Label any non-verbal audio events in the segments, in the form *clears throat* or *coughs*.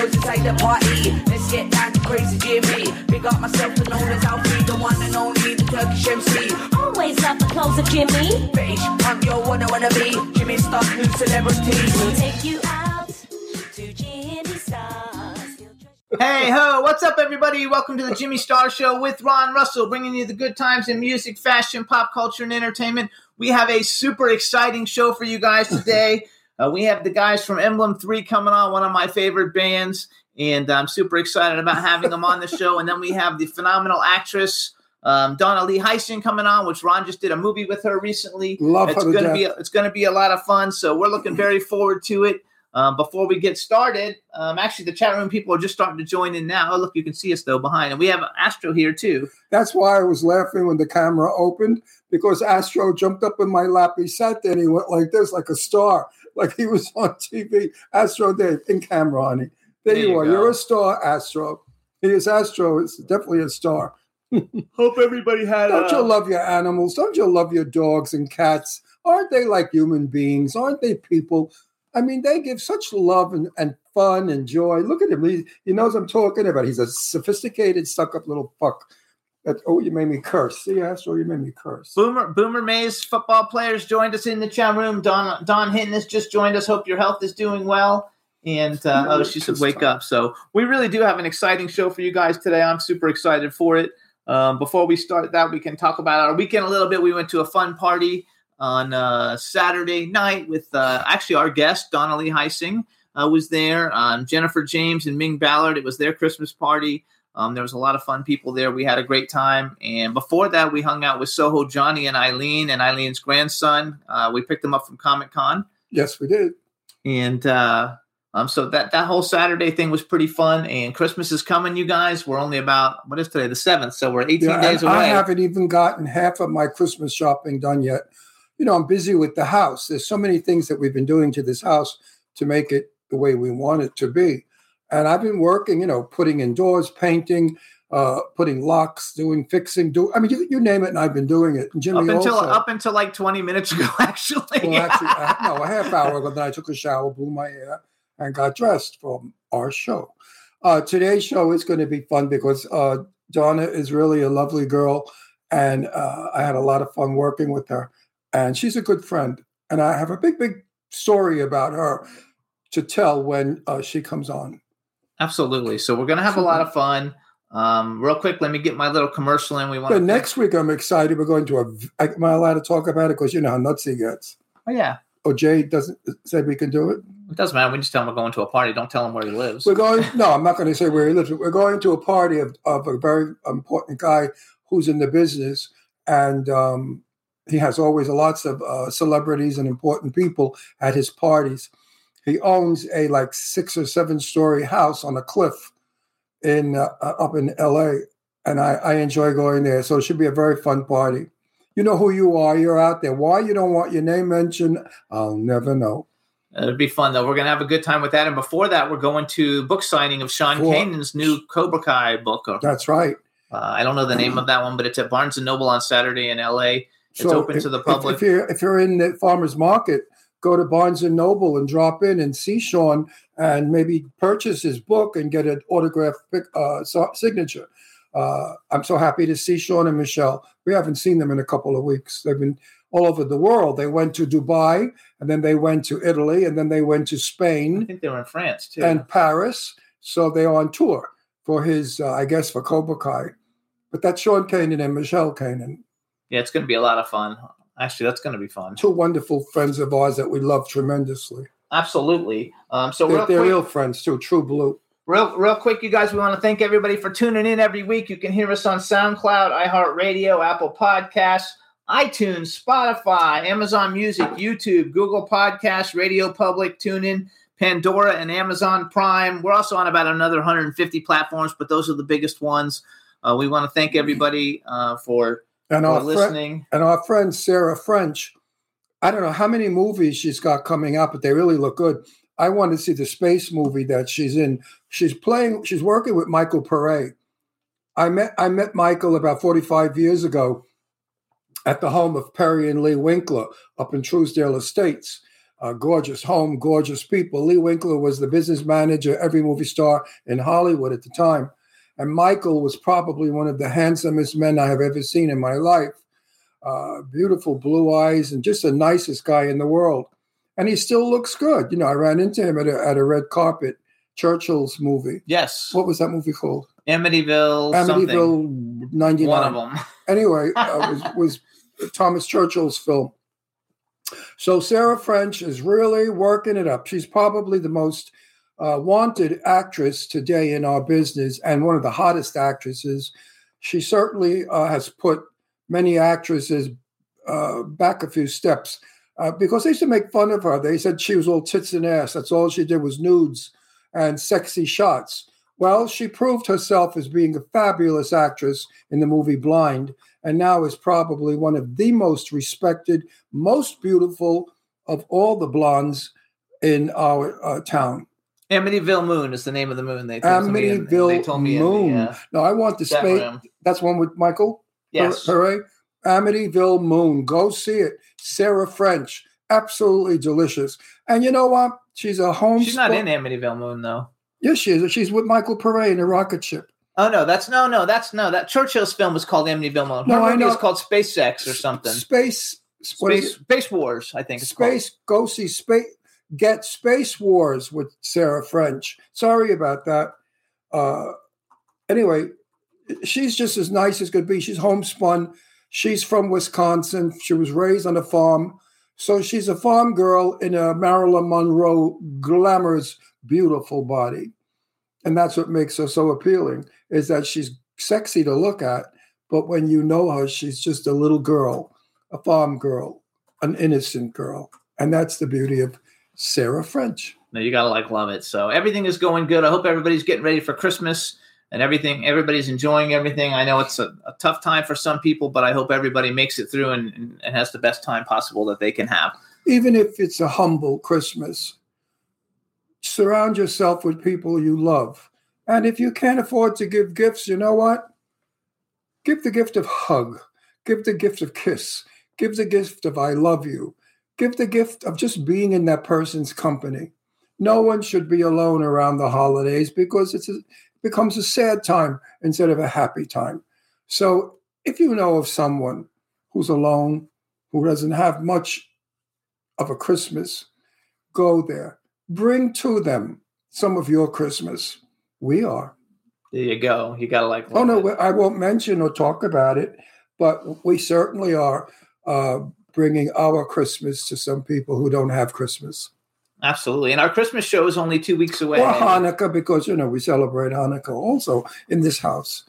Big up the girls inside the party. Let's get down to crazy Jimmy. Big up myself and known as Alfie, the one and only, the Turkish MC. Always love the clothes of Jimmy. British punk, yo, wanna wanna be. Jimmy Star, new celebrity. We'll take you out to Jimmy Star. Hey ho, what's up, everybody? Welcome to the Jimmy Star Show with Ron Russell, bringing you the good times in music, fashion, pop culture, and entertainment. We have a super exciting show for you guys today. *laughs* uh, we have the guys from Emblem 3 coming on, one of my favorite bands, and I'm super excited about having them on the show. And then we have the phenomenal actress. Um, Dawna Lee Heising coming on, which Ron just did a movie with her recently. Love it's her to gonna be a, it's gonna be a lot of fun. So we're looking very forward to it. Um, before we get started, um, actually, the chat room people are just starting to join in now. Oh, look, you can see us though behind, and we have Astro here too. That's why I was laughing when the camera opened because Astro jumped up in my lap. He sat there and he went like this, like a star, like he was on TV. Astro Dave in camera, honey. There, There you you are. go. You're a star, Astro. He is Astro. It's definitely a star. *laughs* *laughs* Hope everybody had. Don't you uh, love your animals? Don't you love your dogs and cats? Aren't they like human beings? Aren't they people? I mean, they give such love and, and fun and joy. Look at him. He, he knows I'm talking about. He's a sophisticated, stuck up little fuck. That, oh, you made me curse. See, Astro, you made me curse. Boomer Boomer Mays football players joined us in the chat room. Don Don Hinton has just joined us. Hope your health is doing well. And uh, oh, she said, "Wake up!" So we really do have an exciting show for you guys today. I'm super excited for it. Um, before we start that, we can talk about our weekend a little bit. We went to a fun party on uh, Saturday night with uh, actually our guest Dawna Lee Heising uh, was there. Um, Jennifer James and Ming Ballard. It was their Christmas party. Um, there was a lot of fun people there. We had a great time. And before that, we hung out with Soho Johnny and Eileen and Eileen's grandson. Uh, we picked them up from Comic Con. Yes, we did. And uh, um, so that, that whole Saturday thing was pretty fun. And Christmas is coming, you guys. We're only about, what is today? The 7th. So we're 18 Yeah, days away. I haven't even gotten half of my Christmas shopping done yet. You know, I'm busy with the house. There's so many things that we've been doing to this house to make it the way we want it to be. And I've been working, you know, putting in doors, painting, uh, putting locks, doing fixing, do I mean you, you name it, and I've been doing it. And Jimmy up until also. up until like 20 minutes ago, *laughs* actually. well, actually, I, no, a half hour ago. Then I took a shower, blew my hair, and got dressed for our show. Uh, today's show is going to be fun because uh, Dawna is really a lovely girl, and uh, I had a lot of fun working with her. And she's a good friend, and I have a big, big story about her to tell when uh, she comes on. Absolutely. So we're gonna have a lot of fun. Um, real quick, let me get my little commercial in. We want The next week, I'm excited. We're going to a. Am I allowed to talk about it? Because you know how nuts he gets. Oh yeah, Oh, Jay doesn't say we can do it. it doesn't matter. We just tell him we're going to a party. Don't tell him where he lives. We're going. *laughs* No, I'm not going to say where he lives. We're going to a party of, of a very important guy who's in the business, and um, he has always lots of uh, celebrities and important people at his parties. He owns a like six or seven story house on a cliff in uh, uh, up in L.A. and I, I enjoy going there. So it should be a very fun party. You know who you are. You're out there. Why you don't want your name mentioned? I'll never know. It'll be fun though. We're gonna have a good time with that. And before that, we're going to book signing of Sean Cool. Kanan's new Cobra Kai book. Uh, That's right. I don't know the name of that one, but it's at Barnes and Noble on Saturday in LA. It's open if- to the if- public. If, you're if you're in the farmers market, go to Barnes and Noble and drop in and see Sean and maybe purchase his book and get an autograph uh, signature. Uh, I'm so happy to see Sean and Michelle. We haven't seen them in a couple of weeks. They've been all over the world. They went to Dubai and then they went to Italy and then they went to Spain. I think they were in France too. and Paris. So they're on tour for his, uh, I guess, for Cobra Kai. But that's Sean Kanan and Michelle Kanan. yeah, it's gonna be a lot of fun. Actually, that's gonna be fun. two wonderful friends of ours that we love tremendously. Absolutely. Um, so They're, real they're quick, real friends too. True Blue. Real, real quick, you guys, we want to thank everybody for tuning in every week. You can hear us on SoundCloud, iHeartRadio, Apple Podcasts, iTunes, Spotify, Amazon Music, YouTube, Google Podcasts, Radio Public, TuneIn, Pandora, and Amazon Prime. We're also on about another 150 platforms, but those are the biggest ones. Uh, we want to thank everybody uh, for, And our, listening. and our friend Sarah French. I don't know how many movies she's got coming out, but they really look good. I want to see the space movie that she's in. She's playing. She's working with Michael Paré. I met I met Michael about forty five years ago at the home of Perry and Lee Winkler up in Trousdale Estates. A gorgeous home, gorgeous people. Lee Winkler was the business manager, every movie star in Hollywood at the time. And Michael was probably one of the handsomest men I have ever seen in my life. Uh, beautiful blue eyes and just the nicest guy in the world. And he still looks good. You know, I ran into him at a, at a red carpet, Churchill's movie. Yes, What was that movie called? Amityville, something. Amityville 99 One of them. *laughs* anyway, uh, was was Thomas Churchill's film. So Sarah French is really working it up. She's probably the most uh, wanted actress today in our business and one of the hottest actresses. She certainly uh, has put many actresses uh, back a few steps uh, because they used to make fun of her. They said she was all tits and ass. That's all she did was nudes and sexy shots. Well, she proved herself as being a fabulous actress in the movie Blind, and now is probably one of the most respected, most beautiful of all the blondes in our uh, town. Amityville Moon is the name of the moon. They told me in- Amityville they told me in the, Moon. uh, No, I want the space. room. That's one with Michael. Yes. Hooray. Amityville Moon. Go see it. Sarah French. Absolutely delicious. And you know what? She's a home. She's not in Amityville Moon though. Yes, she is. She's with Michael Paré in a rocket ship. Oh no, that's no, no, that's no. That Churchill's film was called Amityville Moon. Her No, I know. is called Space Sex or something. Space. Space Space Wars, I think. It's. Space. Go see Space. Get Space Wars with Sarah French. Sorry about that. Uh, anyway, she's just as nice as could be. She's homespun. She's from Wisconsin. She was raised on a farm. So she's a farm girl in a Marilyn Monroe glamorous, beautiful body. And that's what makes her so appealing, is that she's sexy to look at. But when you know her, she's just a little girl, a farm girl, an innocent girl. And that's the beauty of Sarah French. No, you gotta like love it. So everything is going good. I hope everybody's getting ready for Christmas and everything. Everybody's enjoying everything. I know it's a, a tough time for some people, but I hope everybody makes it through and, and, and has the best time possible that they can have. Even if it's a humble Christmas, surround yourself with people you love. And if you can't afford to give gifts, you know what? Give the gift of hug. Give the gift of kiss. Give the gift of I love you. Give the gift of just being in that person's company. No one should be alone around the holidays because it's a, it becomes a sad time instead of a happy time. So if you know of someone who's alone, who doesn't have much of a Christmas, go there. Bring to them some of your Christmas. We are. There you go. You gotta like. Oh no, it. I won't mention or talk about it, but we certainly are uh, bringing our Christmas to some people who don't have Christmas absolutely. And our Christmas show is only two weeks away. or Hanukkah because you know we celebrate Hanukkah also in this house.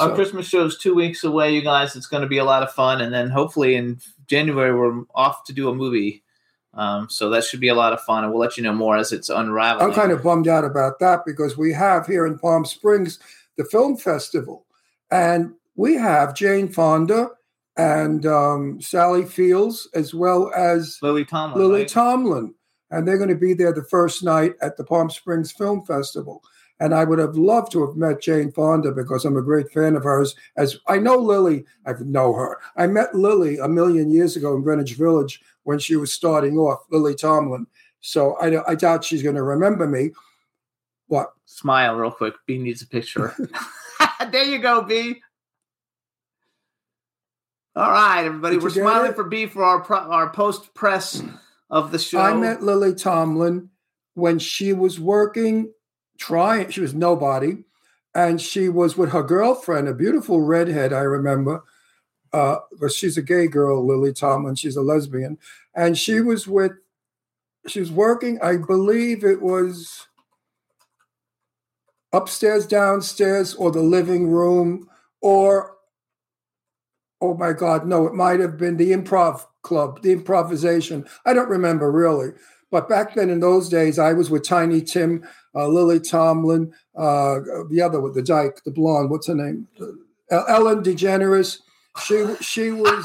Our Christmas show is two weeks away, you guys. It's going to be a lot of fun, and then hopefully in January we're off to do a movie. Um, so that should be a lot of fun, and we'll let you know more as it's unraveling. I'm kind of bummed out about that because we have here in Palm Springs the film festival, and we have Jane Fonda and um, Sally Fields as well as Lily Tomlin. Lily right? Tomlin, and they're going to be there the first night at the Palm Springs Film Festival. And I would have loved to have met Jane Fonda because I'm a great fan of hers. As I know Lily, I know her. I met Lily a million years ago in Greenwich Village when she was starting off, Lily Tomlin. So I, I doubt she's going to remember me. What? Smile real quick. B needs a picture. *laughs* there you go, B. All right, everybody. Did We're smiling it? for B for our pro- our post press of the show. I met Lily Tomlin when she was working, trying, she was nobody, and she was with her girlfriend, a beautiful redhead, I remember. Uh, but she's a gay girl, Lily Tomlin. She's a lesbian. And she was with she was working. I believe it was upstairs, downstairs, or the living room, or oh my God, no, it might have been the improv club, the improvisation. I don't remember really. But back then, in those days, I was with Tiny Tim, uh, Lily Tomlin, uh, the other with the dyke, the blonde. What's her name? Uh, Ellen DeGeneres. She she *laughs* was.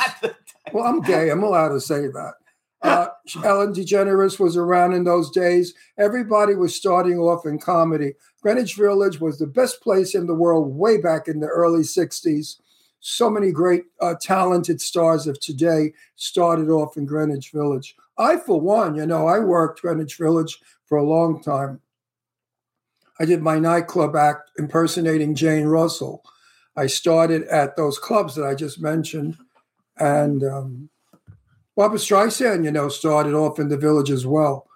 Well, I'm gay. I'm allowed to say that. Uh, Ellen DeGeneres was around in those days. Everybody was starting off in comedy. Greenwich Village was the best place in the world way back in the early 60s. So many great, uh, talented stars of today started off in Greenwich Village. I, for one, you know, I worked Greenwich Village for a long time. I did my nightclub act impersonating Jane Russell. I started at those clubs that I just mentioned. And um, Barbra Streisand, you know, started off in the village as well.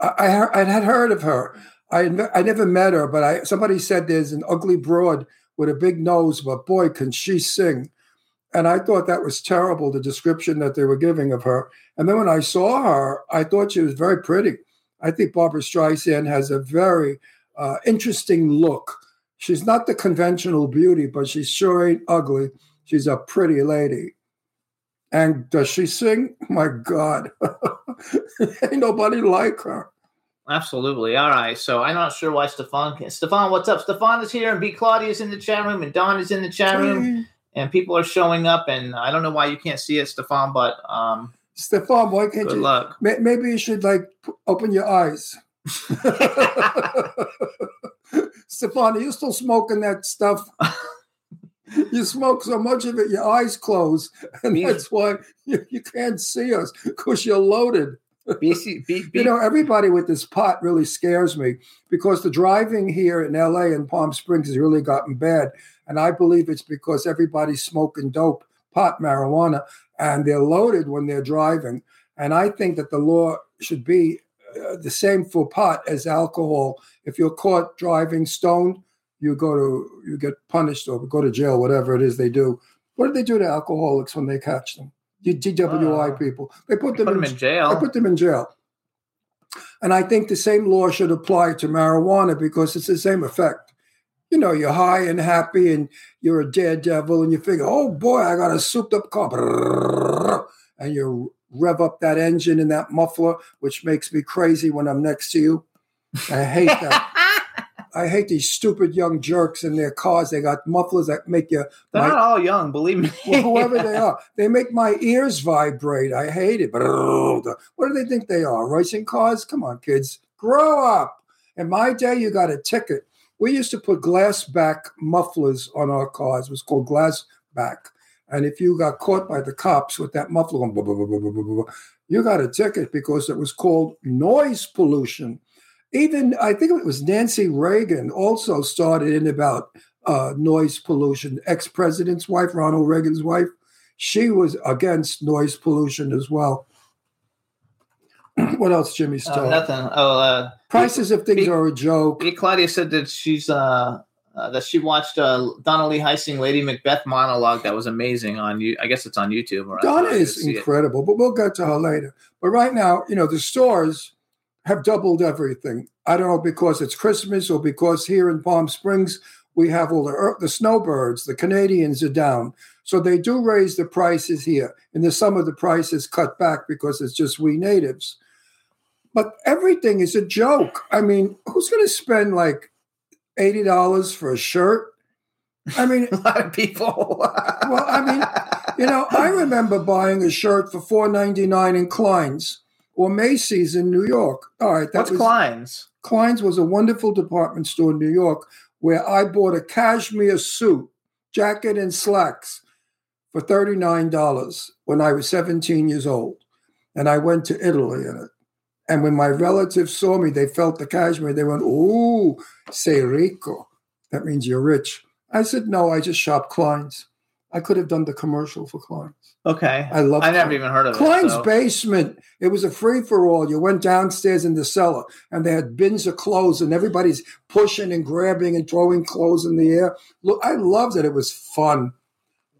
I, I, I had heard of her. I, I never met her, but I somebody said there's an ugly broad with a big nose, but boy, can she sing. And I thought that was terrible, the description that they were giving of her. And then when I saw her, I thought she was very pretty. I think Barbra Streisand has a very uh, interesting look. She's not the conventional beauty, but she sure ain't ugly. She's a pretty lady. And does she sing? *laughs* My God, *laughs* ain't nobody like her. Absolutely. All right. So I'm not sure why Stefan can. Stefan, what's up? Stefan is here, and B. Claudia is in the chat room, and Don is in the chat room, and people are showing up. And I don't know why you can't see it, Stefan, but um, Stefan, why can't good you? luck. Maybe you should like open your eyes. *laughs* Stefan, are you still smoking that stuff? *laughs* you smoke so much of it, your eyes close, and that's why you, you can't see us because you're loaded. BC, B, B, You know, everybody with this pot really scares me because the driving here in LA and Palm Springs has really gotten bad. And I believe it's because everybody's smoking dope, pot, marijuana, and they're loaded when they're driving. And I think that the law should be uh, the same for pot as alcohol. If you're caught driving stoned, you go to you get punished or go to jail, whatever it is they do. What do they do to alcoholics when they catch them? You DWI Uh, people. They put put them, him in in jail. I put them in jail. And I think the same law should apply to marijuana because it's the same effect. You know, you're high and happy and you're a daredevil and you figure, oh boy, I got a souped up car. And you rev up that engine and that muffler, which makes me crazy when I'm next to you. I hate that. *laughs* I hate these stupid young jerks in their cars. They got mufflers that make you They're my- not all young, believe me. well, whoever they are. *laughs* They make my ears vibrate. I hate it. But what do they think they are? Racing cars? Come on, kids. Grow up. In my day, you got a ticket. We used to put glass back mufflers on our cars. It was called glass back. And if you got caught by the cops with that muffler you got a ticket because it was called noise pollution. Even I think it was Nancy Reagan also started in about uh, noise pollution. Ex president's wife, Ronald Reagan's wife, she was against noise pollution as well. *clears throat* what else, Jimmy Uh, nothing. Oh, uh, Prices of things B- are a joke. B. Claudia said that she's uh, uh, that she watched uh, Dawna Lee Heising Lady Macbeth monologue that was amazing on you. I guess it's on YouTube. Or Dawna is see it. incredible, but we'll get to her later. But right now, you know, the stores have doubled everything. I don't know because it's Christmas or because here in Palm Springs we have all the the snowbirds. The Canadians are down, so they do raise the prices here. In the summer, the price is cut back because it's just we natives. But everything is a joke. I mean, who's going to spend like eighty dollars for a shirt? I mean, *laughs* A lot of people. Well, I mean, you know, I remember buying a shirt for four ninety nine in Klein's or Macy's in New York. All right, that what's was Klein's? Klein's was a wonderful department store in New York where I bought a cashmere suit, jacket, and slacks for thirty nine dollars when I was seventeen years old, and I went to Italy in it. And when my relatives saw me, they felt the cashmere. They went, "Ooh, sei rico." That means you're rich. I said, "No, I just shop Klein's." I could have done the commercial for Klein's. Okay, I love I never Klein. even heard of Klein's it. so- basement. It was a free for all. You went downstairs in the cellar, and they had bins of clothes, and everybody's pushing and grabbing and throwing clothes in the air. Look, I loved it. It was fun.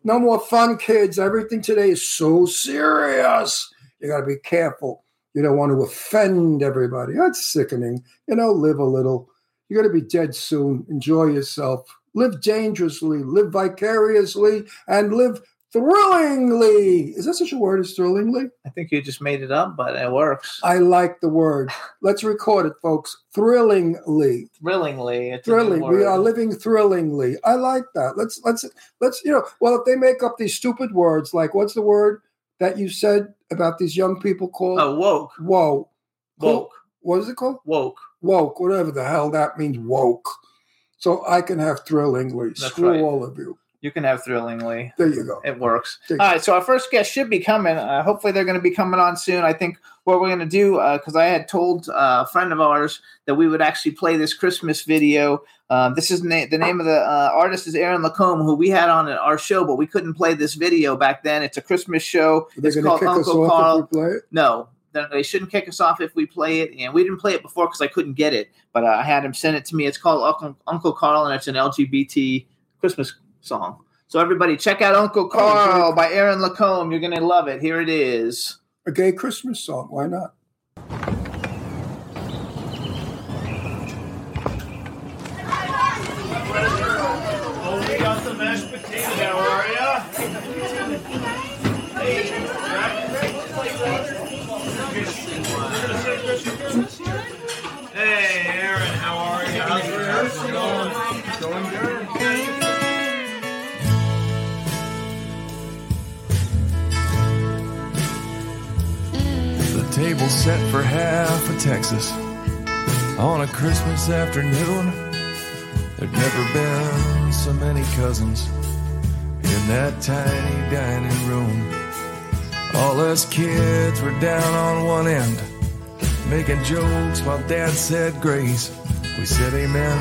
No more fun, kids. Everything today is so serious. You got to be careful. You don't want to offend everybody. That's sickening. You know, live a little. You're going to be dead soon. Enjoy yourself. Live dangerously, live vicariously, and live thrillingly. Is that such a word as thrillingly? I think you just made it up, but it works. I like the word. Let's record it, folks. Thrillingly. Thrillingly. Thrilling. We are living thrillingly. I like that. Let's let's let's you know. Well, if they make up these stupid words, like what's the word that you said about these young people called? Oh, woke. Whoa. Woke. What is it called? Woke. Woke. Whatever the hell that means. Woke. So I can have thrillingly. That's Screw right. all of you. You can have thrillingly. There you go. It works. All right, so our first guest should be coming. Uh, hopefully, they're going to be coming on soon. I think what we're going to do, because I had told uh, a friend of ours that we would actually play this Christmas video. Um, this is na- the name of the uh, artist is Aaron Lacombe, who we had on our show, but we couldn't play this video back then. It's a Christmas show. Are they It's called kick us Uncle off Carl. if we play it? No, they shouldn't kick us off if we play it. And we didn't play it before because I couldn't get it, but uh, I had him send it to me. It's called Uncle, Uncle Carl, and it's an LGBT Christmas song. So everybody, check out Uncle Carl by Aaron Lacombe. You're gonna love it. Here it is. A gay Christmas song. Why not? Table set for half of Texas on a Christmas afternoon. There'd never been so many cousins in that tiny dining room. All us kids were down on one end, making jokes while Dad said grace. We said amen,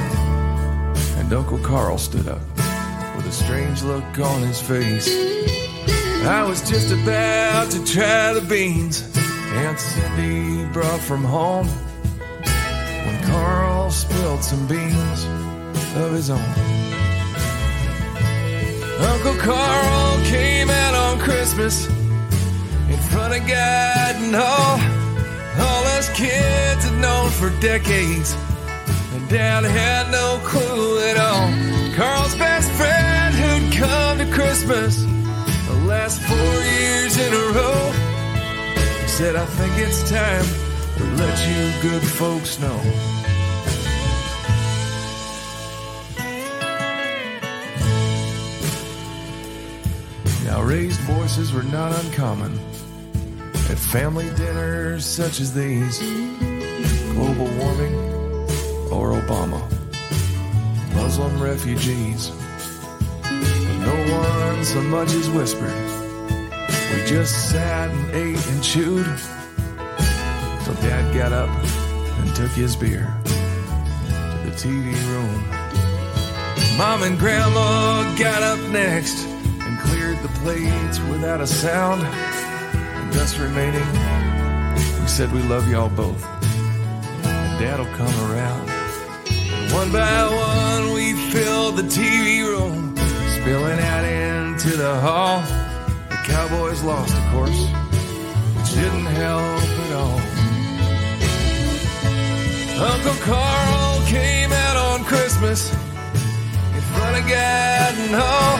and Uncle Carl stood up with a strange look on his face. I was just about to try the beans Aunt Cindy brought from home when Carl spilled some beans of his own. Uncle Carl came out on Christmas in front of God and all. All us kids had known for decades, and Dad had no clue at all. Carl's best friend who'd come to Christmas the last four years in a row. Said, I think it's time to let you good folks know. Now, raised voices were not uncommon at family dinners such as these. Global warming or Obama. Muslim refugees. But no one so much as whispered. We just sat and ate and chewed till Dad got up and took his beer to the TV room. Mom and Grandma got up next and cleared the plates without a sound. And thus remaining, we said we love y'all both. And Dad'll come around. And one by one, we filled the TV room, spilling out into the hall. The Cowboys lost, of course, which didn't help at all. Uncle Carl came out on Christmas in front of God and all.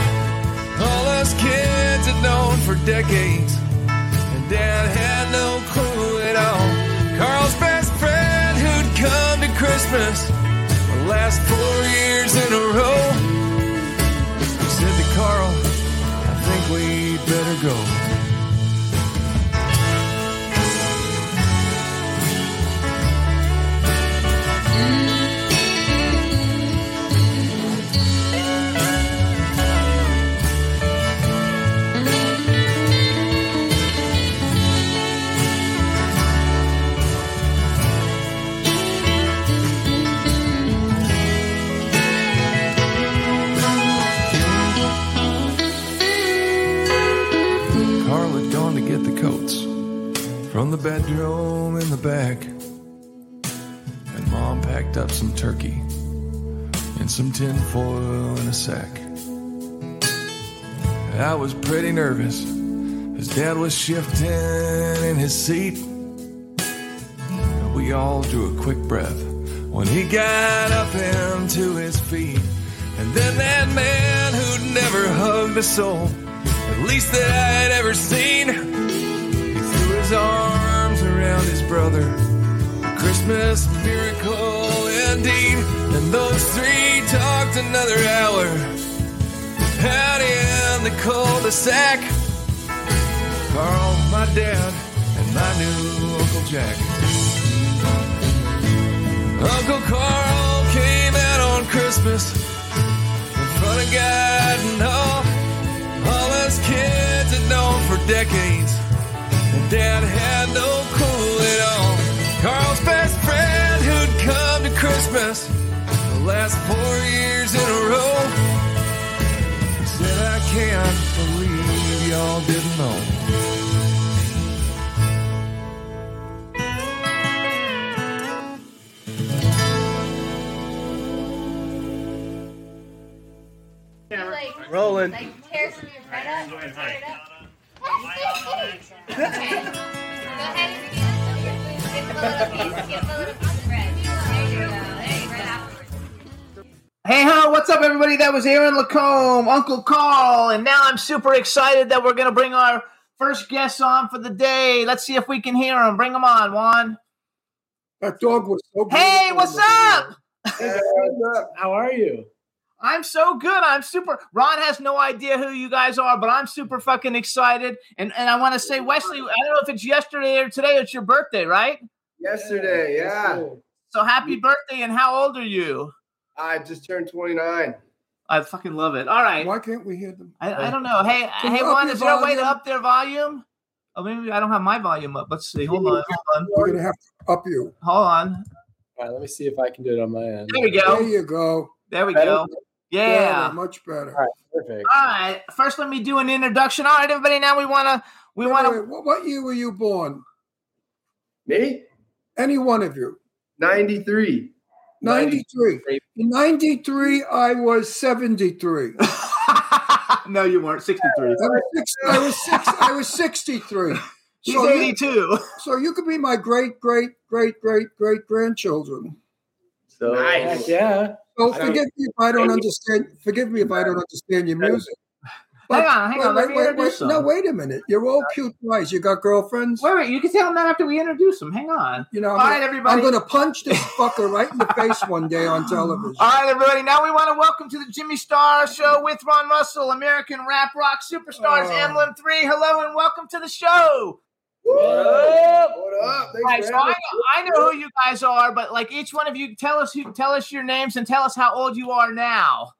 Us kids had known for decades, and Dad had no clue at all. Carl's best friend who'd come to Christmas the last four years in a row said to Carl, we'd better go. From the bedroom in the back. And Mom packed up some turkey and some tin foil in a sack. I was pretty nervous as Dad was shifting in his seat. we all drew a quick breath when he got up into his feet. And then that man who'd never hugged a soul, at least that I'd ever seen, arms around his brother. Christmas miracle indeed. And those three talked another hour out in the cul-de-sac. Carl, my dad, and my new Uncle Jack. Uncle Carl came out on Christmas in front of God and all, all us kids had known for decades. And Dad had no clue at all. Carl's best friend who'd come to Christmas the last four years in a row said, I can't believe y'all didn't know. Rolling. Like tear some of your bread up. Tear it up. okay. Hey, ho, what's up, everybody? That was Aaron Lacombe, Uncle Carl, and now I'm super excited that we're going to bring our first guest on for the day. Let's see if we can hear him. Bring him on, Juan. That dog was so Hey, beautiful. what's up? How are you? I'm so good. I'm super. Ron has no idea who you guys are, but I'm super fucking excited. And and I want to say, Wesley, I don't know if it's yesterday or today. It's your birthday, right? Yesterday, yeah. So happy birthday! And how old are you? I just turned 29. I fucking love it. All right. Why can't we hear them? I, I don't know. Hey, Can hey, you up Juan, is there a way to up their volume? Oh, maybe I don't have my volume up. Let's see. Hold on. Hold on. We're gonna have to up you. Hold on. All right, let me see if I can do it on my end. There we go. There you go. There we Better? go. Yeah. Better, much better. All right, perfect. All right. First, let me do an introduction. All right, everybody. Now we want to. We Wait, wanna. wait, what, what year were you born? Me? Any one of you? 93. 93. In 93, I was 73. *laughs* no, you weren't. Sixty-three. I was, six, I was, six, I was 63. *laughs* She's So you, eighty-two. so you could be my great, great, great, great, great grandchildren. So Heck yeah. So forgive me if I don't understand. Forgive me if I don't understand your music. Hang on, hang on. Let Wait, me wait, introduce wait, no, wait a minute. You're all cute guys. You got girlfriends? Wait, wait. You can tell them that after we introduce them. Hang on. You know, All I'm, right, gonna, everybody. I'm going to punch this fucker right in the face one day on television. All right, everybody. Now we want to welcome to the Jimmy Star Show with Ron Russell, American rap rock superstars, Oh. Emblem Three. Hello and welcome to the show. What up? What up? Right, so I know, I know who you guys are, but like each one of you, tell us who, tell us your names and tell us how old you are now.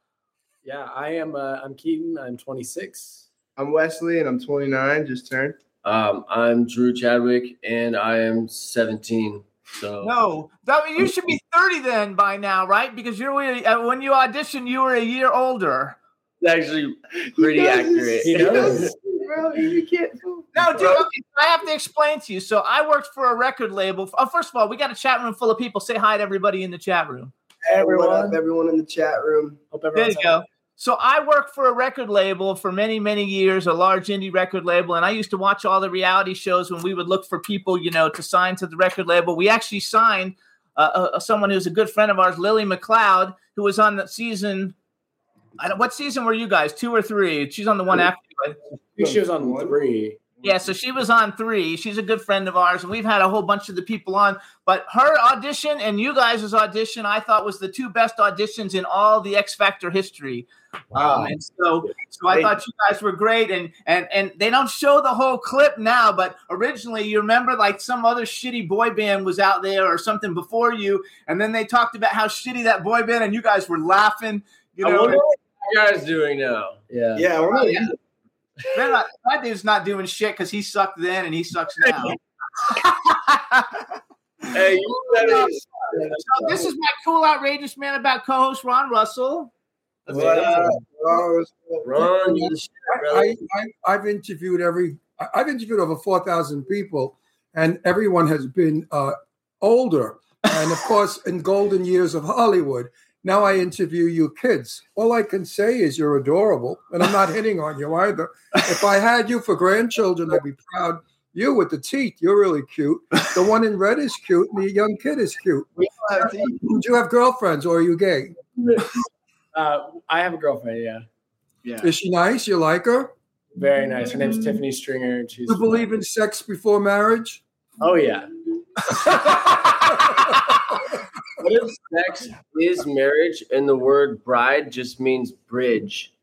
Yeah, I am. Uh, I'm Keaton. I'm 26. I'm Wesley and I'm 29, just turned. Um, I'm Drew Chadwick, and I am 17. So No, that, you should be thirty then by now, right? Because you're uh, when you auditioned, you were a year older. it's actually pretty He accurate. his- He he knows knows. his shit, bro. You can't. No, dude, okay, I have to explain to you. So I worked for a record label. Oh, first of all, we got a chat room full of people. Say hi to everybody in the chat room. Hey, Everyone. everyone in the chat room? Hope There you go. So I worked for a record label for many, many years, a large indie record label, and I used to watch all the reality shows when we would look for people, you know, to sign to the record label. We actually signed uh, uh, someone who's a good friend of ours, Lillie McCloud, who was on the season. I don't, what season were you guys? Two or three? She's on the one after. you, I I think she was on three. Yeah, so she was on three. She's a good friend of ours, and we've had a whole bunch of the people on. But her audition and you guys' audition, I thought was the two best auditions in all the X Factor history. Um, and so, so I thought you guys were great. And and and they don't show the whole clip now, but originally, you remember like some other shitty boy band was out there or something before you, and then they talked about how shitty that boy band, and you guys were laughing. You I know, wonder what you guys doing now. Yeah. Yeah, we're not Yeah. Man, that that dude's not doing shit because he sucked then and he sucks *laughs* now. Hey, you better. So this is my cool, outrageous man about co-host Ron Russell. What up? Oh, Ron, you the shit. I, I, I've interviewed every. I- I've interviewed over four thousand people, and everyone has been uh, older. And of course, in golden years of Hollywood, now I interview you kids. All I can say is you're adorable, and I'm not *laughs* hitting on you either. If I had you for grandchildren, I'd be proud You with the teeth, you're really cute. The one in red is cute, and the young kid is cute. Don't have teeth. Do you have girlfriends or are you gay? *laughs* Uh, I have a girlfriend. Yeah, Yeah. Is she nice? You like her? very nice. Her name's Tiffany Stringer, and she's. You believe in sex before marriage? Oh yeah. *laughs* What if sex is marriage and the word bride just means bridge?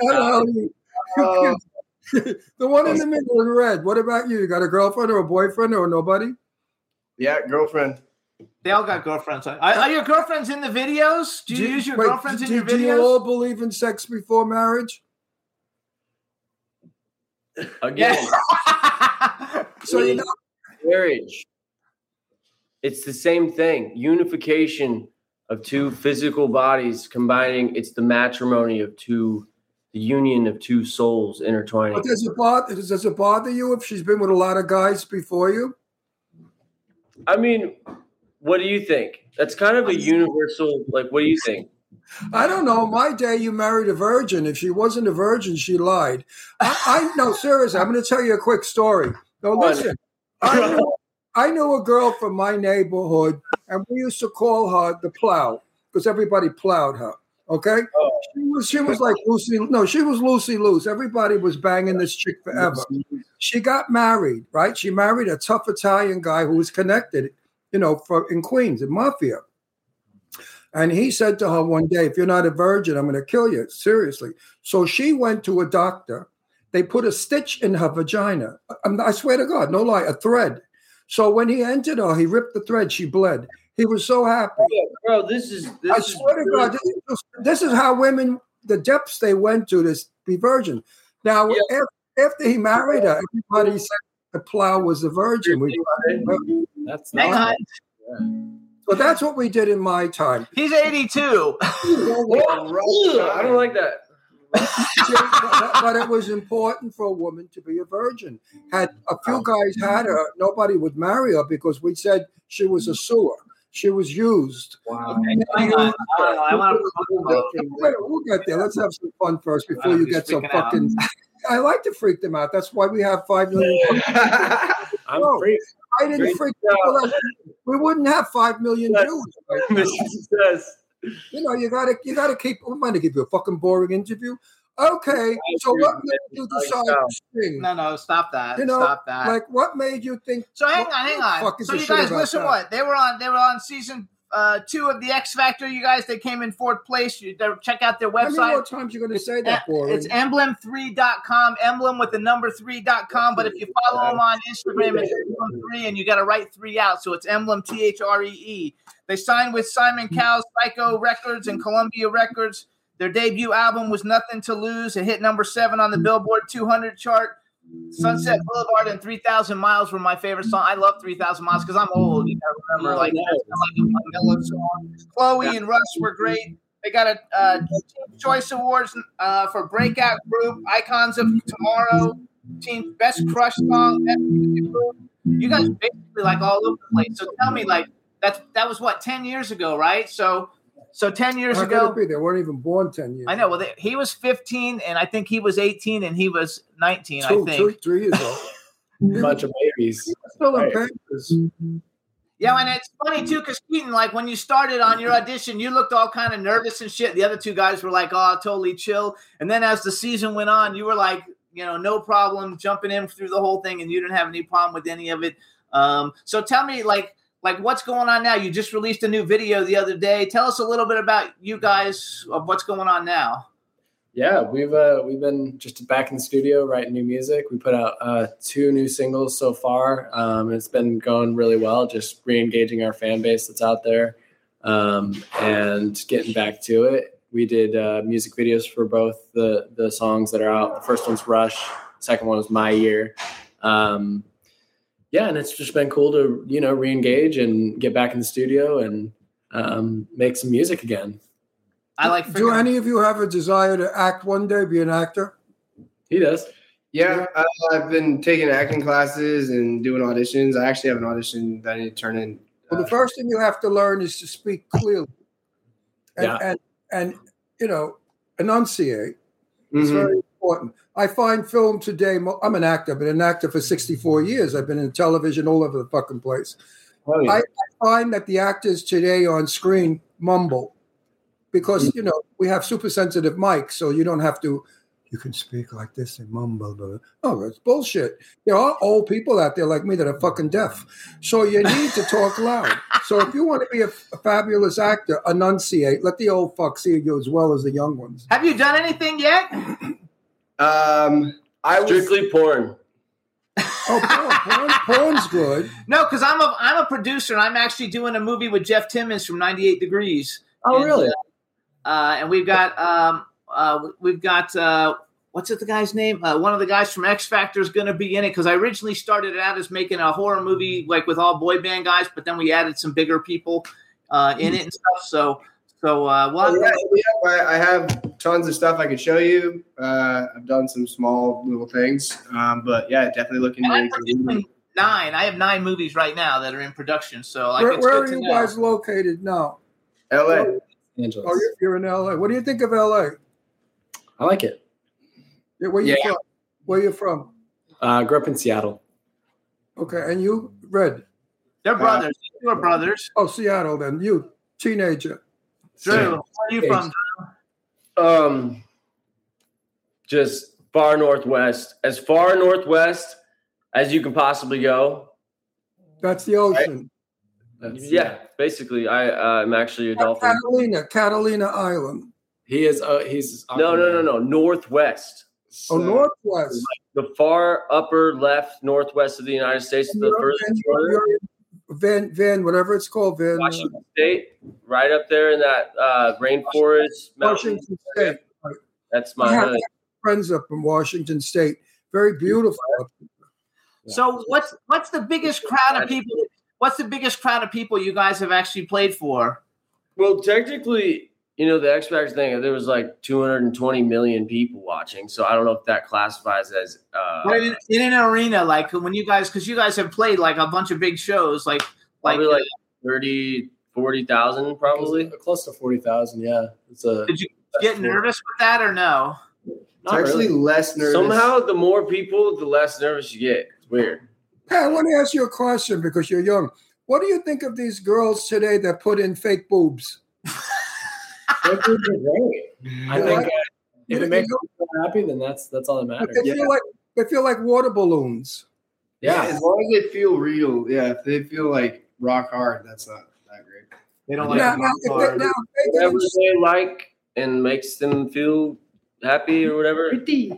Hello. Uh, *laughs* the one in the middle in red. What about you? You got a girlfriend or a boyfriend or nobody? yeah, girlfriend. They all got girlfriends. Are, are your girlfriends in the videos? Do you use your wait, girlfriends in do, your do you all believe in sex before marriage? Again, *laughs* So you know, marriage. It's the same thing. Unification of two physical bodies combining. It's the matrimony of two, the union of two souls intertwining. but does it bother does it bother you if she's been with a lot of guys before you? I mean, what do you think? That's kind of a universal. Like, what do you think? I don't know. My day, you married a virgin. If she wasn't a virgin, she lied. I, I no, seriously. I'm going to tell you a quick story. No, listen. I knew, I knew a girl from my neighborhood, and we used to call her the plow because everybody plowed her. Okay, Oh. she was she was like Lucy. No, she was Lucy Loose. Everybody was banging this chick forever. She got married, right? She married a tough Italian guy who was connected, you know, for in Queens in mafia. And he said to her one day, If you're not a virgin, I'm going to kill you. Seriously. So she went to a doctor. They put a stitch in her vagina. I, I swear to God, no lie, a thread. So when he entered her, he ripped the thread. She bled. He was so happy. Bro, this is this I is swear to God, this is, this is how women, the depths they went to to be virgin. Now, Yeah. after, after he married her, everybody said the plow was a virgin. We, That's not. on. so that's what we did in my time. He's 82. *laughs* I don't like that. But, *laughs* but it was important for a woman to be a virgin. Had a few guys had her, nobody would marry her because we said she was a sewer. She was used. Wow. Hang on. I want to. We'll get there. Let's have some fun first before you get so freaking out. fucking. *laughs* I like to freak them out. That's why we have five million. *laughs* I'm No. free. I didn't Freak freak out. We wouldn't have five million Jews. views. right now. You know, you gotta you gotta keep. I'm going to give you a fucking boring interview. Okay, so what made you decide to sing? No, no, stop that. You know, stop that. Like, what made you think? so hang on, hang on. fuck is So you guys listen that? what? They were on they were on season uh two of the X Factor, you guys. They came in fourth place. You check out their website. How many more times you going to say that, boring? It's emblem3.com, emblem with the number 3.com. But if you follow them on Instagram, it's emblem3, and you got to write three out. So it's emblem, T H R E E. They signed with Simon Cowell's Syco Records and Columbia Records. Their debut album was Nothing to Lose. It hit number seven on the Billboard 200 chart. Sunset Boulevard and 3,000 Miles were my favorite song. I love 3,000 Miles because I'm old. You know, remember, like, of like a song. Chloe and Russ were great. They got a uh, Teen Choice Awards uh, for Breakout Group, Icons of Tomorrow, Teen Best Crush Song, Best Music Group. You guys basically like all over the place. So tell me, like, that's that was what ten years ago, right? So, so ten years How could ago, it be? They weren't even born ten years. I know. Well, they, he was 15, and I think he was 18, and he was 19. I think. two, three years old. *laughs* A bunch of babies. Still in Right. papers. Yeah, and it's funny too, because Keaton, like when you started on your audition, you looked all kind of nervous and shit. The other two guys were like, "Oh, totally chill." And then as the season went on, you were like, you know, no problem jumping in through the whole thing, and you didn't have any problem with any of it. Um, so tell me, like, like what's going on now? You just released a new video the other day. Tell us a little bit about you guys of what's going on now. Yeah, we've uh, we've been just back in the studio writing new music. We put out uh, two new singles so far. Um, it's been going really well. Just re-engaging our fan base that's out there, um, and getting back to it. We did uh, music videos for both the the songs that are out. The first one's Rush. Second one was My Year. Um, yeah, and it's just been cool to you know re-engage and get back in the studio and um, make some music again. I like. Do any of you have a desire to act one day, be an actor? He does. Yeah, uh, I've been taking acting classes and doing auditions. I actually have an audition that I need to turn in. Well, uh, the first thing you have to learn is to speak clearly, and Yeah. and and you know, enunciate. It's mhm. very important. I find film today. I'm an actor. I've been an actor for 64 years. I've been in television all over the fucking place. Oh, yeah. I, I find that the actors today on screen mumble because you know we have super sensitive mics, so you don't have to. You can speak like this and mumble. blah, blah. Oh, that's bullshit. There are old people out there like me that are fucking deaf, so you need to talk loud. So if you want to be a, a fabulous actor, enunciate. Let the old fucks see you as well as the young ones. Have you done anything yet? Um, I was Strictly porn. Oh, porn, porn, porn's good. *laughs* No, because I'm a I'm a producer. and I'm actually doing a movie with Jeff Timmons from 98 Degrees. Oh, And, really? Uh, and we've got um uh we've got uh what's it the guy's name? Uh, one of the guys from X Factor is going to be in it because I originally started it out as making a horror movie like with all boy band guys, but then we added some bigger people uh, in it and stuff. So so uh, we'll have yeah, yeah, I I have tons of stuff I could show you. Uh, I've done some small little things, um, but yeah, definitely looking And I'm to producing nine. I have nine movies right now that are in production. So like, Where, it's where good are to you know. guys located now? LA. Angeles. Oh, you're, you're in LA. What do you think of LA? I like it. Yeah, Where you Yeah. from? Where you from? Uh, grew up in Seattle. Okay, and you, Red? They're brothers. You are brothers. Oh, Seattle. Then you, teenager. Drew, where are you from? Um, just far northwest, as far northwest as you can possibly go. That's the ocean. yeah, basically, I uh, I'm actually a dolphin. Catalina, Catalina Island. He is. Uh, he's. No, no, no, no, northwest. Oh, Northwest. The far upper left northwest of the United States, the You're- furthest and you're- you're in Van, Van, whatever it's called, Van. uh, Washington State, right up there in that uh, rainforest mountain. Washington State. That's my have hood. friends up in Washington State. Very beautiful. up So what's what's the biggest crowd of people? What's the biggest crowd of people you guys have actually played for? Well, technically, you know, the X Factor thing, there was like 220 million people watching. So I don't know if that classifies as. Uh, But in, in an arena, like when you guys, because you guys have played like a bunch of big shows, like like, probably like 30, 40,000 probably. Close to 40,000, yeah. It's a. did you get nervous with that or no? It's actually less nervous. Somehow, the more people, the less nervous you get. It's weird. Hey, I want to ask you a question because you're young. What do you think of these girls today that put in fake boobs? *laughs* I think uh, if it makes know- you happy, then that's that's all that matters. They feel like they feel like water balloons. Yeah, Yeah. as long as they feel real. Yeah, if they feel like rock hard, that's not that great. They don't Now, now, if they, now, they Whatever they like and makes them feel happy or whatever.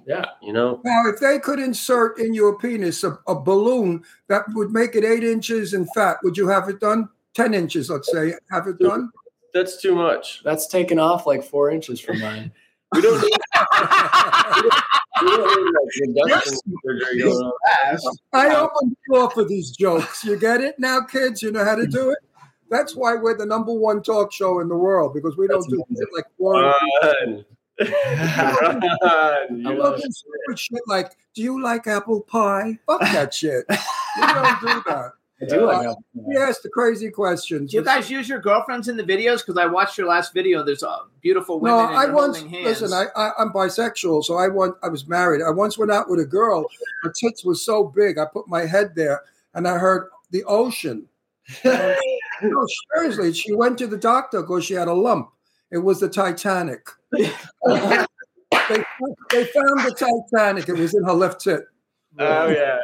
Yeah. You know, Now, if they could insert in your penis a, a balloon that would make it eight inches in fat, would you have it done? 10 inches, let's say, have it done? That's too much. That's taken off like four inches from mine. *laughs* We don't need, *laughs* we don't need like reduction surgery going on. I opened the door for these jokes. You get it now, kids? You know how to do it? That's why we're the number one talk show in the world because we don't do shit like foreign Run. *laughs* Run. I love this stupid shit like, do you like apple pie? Fuck that shit. We don't do that. I do like Uh, apple pie. We ask the crazy questions. Do you guys use your girlfriends in the videos? Because I watched your last video. There's a beautiful women. No, and I once hands. listen. I, I I'm bisexual, so I want. I was married. I once went out with a girl. Her tits were so big, I put my head there, and I heard the ocean. *laughs* no, seriously, she went to the doctor because she had a lump. It was the Titanic. *laughs* they, they found the Titanic. It was in her left tit. Oh yeah.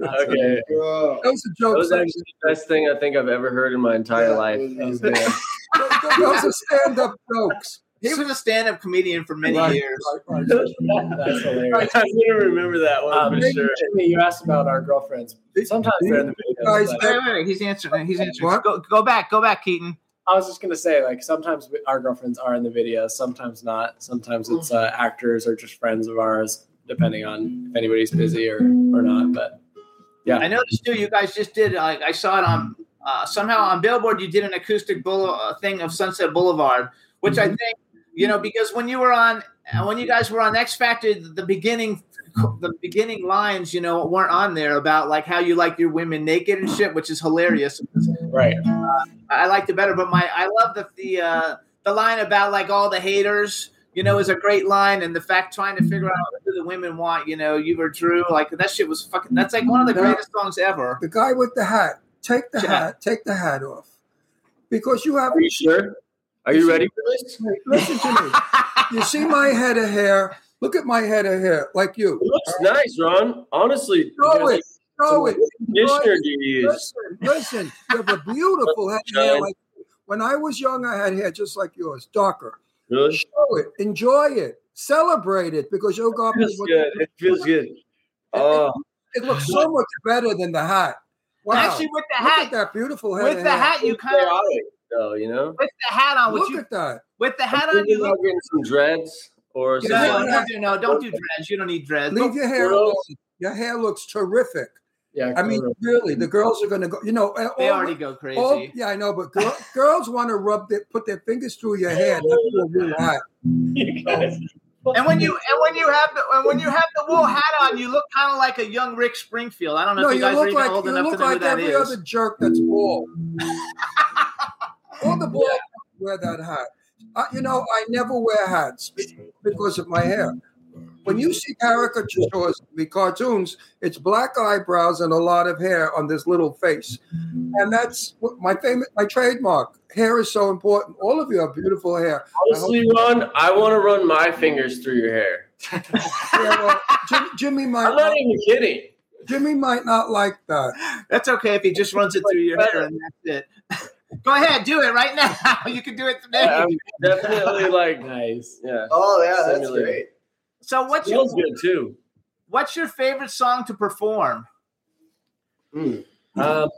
Okay. Bro. Those are That was actually the best thing I think I've ever heard in my entire life. Those are stand-up jokes. he was a stand-up comedian for many Right, years. right, right. That's hilarious. I'm gonna remember that one Um, for sure. Jimmy, you asked about our girlfriends. Sometimes they're in the videos. Guys, but- Wait, wait, wait. He's answering. He's answering. What? Go, go back. Go back, Keaton. I was just gonna say, like sometimes our girlfriends are in the video, sometimes not. Sometimes it's uh, actors or just friends of ours, depending on if anybody's busy or or not. But yeah, I noticed too. You guys just did. Like I saw it on uh, somehow on Billboard. You did an acoustic bull, uh, thing of Sunset Boulevard, which I think you know because when you were on uh, when you guys were on X Factor, the beginning the beginning lines you know weren't on there about like how you like your women naked and shit, which is hilarious. right. I liked it better, but my I love the the uh, the line about like all the haters. You know, is a great line. And the fact trying to figure out who the women want, you know, you were Drew, like that shit was fucking. That's like one of the Yeah. greatest songs ever. The guy with the hat, take the Yeah. hat, take the hat off, because you have. Are you sure? Are you ready for this? Listen to me. You see my head of hair. Look at my head of hair, like you. It looks nice, Ron. Honestly, Show it. Show it. conditioner do you use? Listen, listen. You have a beautiful head of hair. Shine. Like when I was young, I had hair just like yours, darker. Really? Show it. Enjoy it. Celebrate it because you got Feels good. It feels good. Oh, It looks so much better than the hat. Wow. Actually, with the Look hat, at that beautiful head. with the hair. hat, you kind of chaotic, though, you know. with the hat on. With Look you at that. with the hat I'm on, you thinking look. getting some dreads or Yeah, something. No, no, no, no, don't do dreads. You don't need dreads. Leave Look, your hair alone. Your hair looks terrific. Yeah, I mean, really, the girls are going to go. You know, they all- already go crazy. all- yeah, I know, but girl, *laughs* girls want to rub their, put their fingers through your hair, not through a wool hat. You guys- And when you and when you have the and when you have the wool hat on, you look kind of like a young Rick Springfield. I don't know No, if you you guys are even like old you enough to look know who like that every is. other jerk that's bald. All the bald wear that hat. Uh, you know, I never wear hats because of my hair. When you see caricatures, the cartoons, it's black eyebrows and a lot of hair on this little face, and that's my famous, my trademark. Hair is so important. All of you have beautiful hair. I hope- Honestly, Ron, I want to run my fingers through your hair. *laughs* Yeah, well, Jim, Jimmy might. I'm not even kidding. Jimmy might not like that. That's okay if he just runs it through your hair and that's it. *laughs* Go ahead, do it right *laughs* now. You can do it today. I'm definitely like, nice. yeah. Oh yeah, that's Simulated. great. So what's your good too. what's your favorite song to perform? Mm. Um,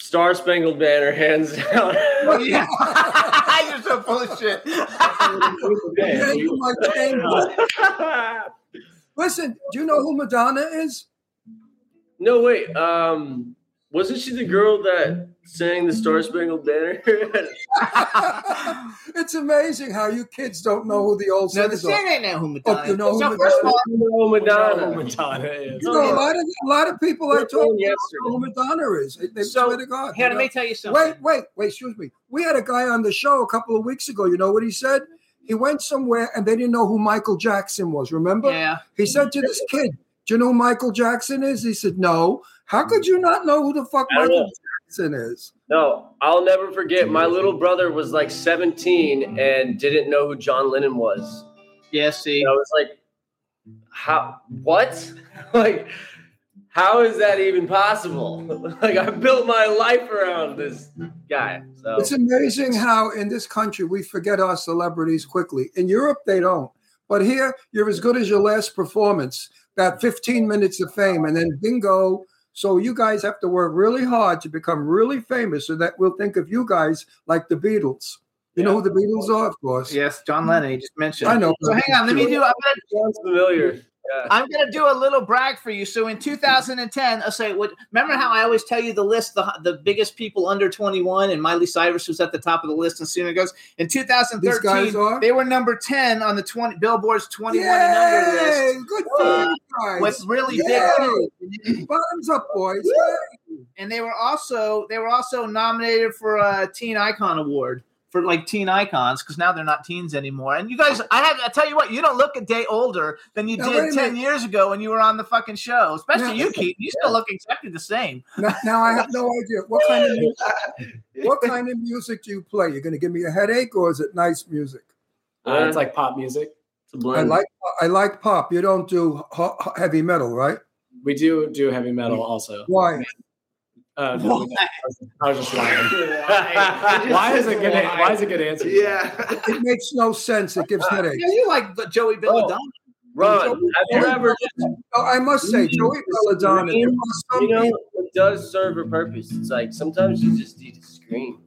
Star Spangled Banner, hands down. Oh, yeah. *laughs* You're so full of shit. Yeah, you might change it. Listen, do you know who Madonna is? no, wait. Um, wasn't she the girl that sang the Star Spangled Banner? *laughs* it's amazing how you kids don't know who the old no, the singers are. singer ain't oh, know who Madonna. Oh, you know who so Madonna first of all, no, Madonna. Madonna is. You know, a lot of a lot of people I We're talk going to don't who. Madonna is. They, they So, swear to God. here, you let me tell you something. Wait, wait, wait. Excuse me. We had a guy on the show a couple of weeks ago. You know what he said? He went somewhere and they didn't know who Michael Jackson was. Remember? Yeah. He said to this kid, "Do you know who Michael Jackson is?" He said, "No." How could you not know who the fuck I don't Michael know. Jackson is? No, I'll never forget. My little brother was like 17 and didn't know who John Lennon was. Yeah, see. And I was like, how? What? *laughs* like, how is that even possible? *laughs* like, I built my life around this guy. So It's amazing how in this country we forget our celebrities quickly. In Europe, they don't. But here, you're as good as your last performance. That 15 minutes of fame, and then bingo. So you guys have to work really hard to become really famous, so that we'll think of you guys like the Beatles. You know who the Beatles are, of course. Yes, John Lennon. He just mentioned. I know. So hang on. Let me do. I'm gonna sounds familiar. Yeah. I'm gonna do a little brag for you. So in 2010, I'll say, what, remember how I always tell you the list, the the biggest people under 21, and Miley Cyrus was at the top of the list. And soon it goes. In 2013, they were number 10 on the 20 Billboard's 21 and under Yay! list Good for you guys. with really Yay! big. Bottoms up, boys. Yay! And they were also they were also nominated for a Teen Icon Award for like teen icons because now they're not teens anymore. And you guys, I have I tell you what, you don't look a day older than you Now, did ten minute. years ago when you were on the fucking show. Especially Now- you, *laughs* Keith. You still look exactly the same. Now, now I have no idea what kind of music, what *laughs* kind of music do you play? You're going to give me a headache, or is it nice music? Uh, it's like pop music. It's a I blend. like I like pop. You don't do ho- ho- heavy metal, right? We do do heavy metal also. Why? Uh, no, I was just lying. *laughs* *laughs* why is it good? Why is it good answer? Yeah. It makes no sense. It gives headaches. Yeah, you like the Joey Belladonna. Ron, have you ever Oh, I must say, Joey Belladonna. There are some you know people- it does serve a purpose. It's like sometimes you just need to scream.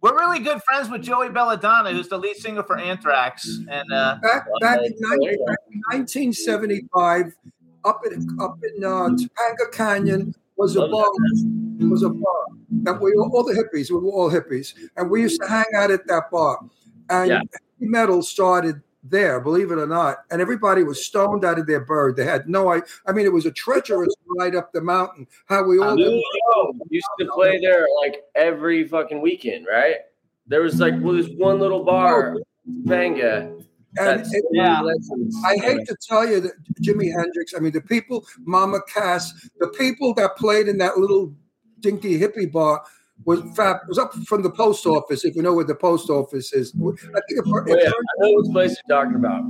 We're really good friends with Joey Belladonna, who's the lead singer for Anthrax. And uh, back back in, 19, back in 1975, up in up in uh, Topanga Canyon was a bar. Was a bar that we all the hippies. We were all hippies, and we used to hang out at that bar. And Yeah. heavy metal started there, believe it or not, and everybody was stoned out of their bird. They had no idea. I mean, it was a treacherous ride up the mountain. How we all Lou Yo used to play there like every fucking weekend, right? There was like well, this one little bar, Topanga. And That's- it- yeah. I hate to tell you that Jimi Hendrix, I mean, the people, Mama Cass, the people that played in that little dinky hippie bar was fab, was up from the post office, if you know where the post office is. I think it, Oh, it yeah, I know which place you're talking about.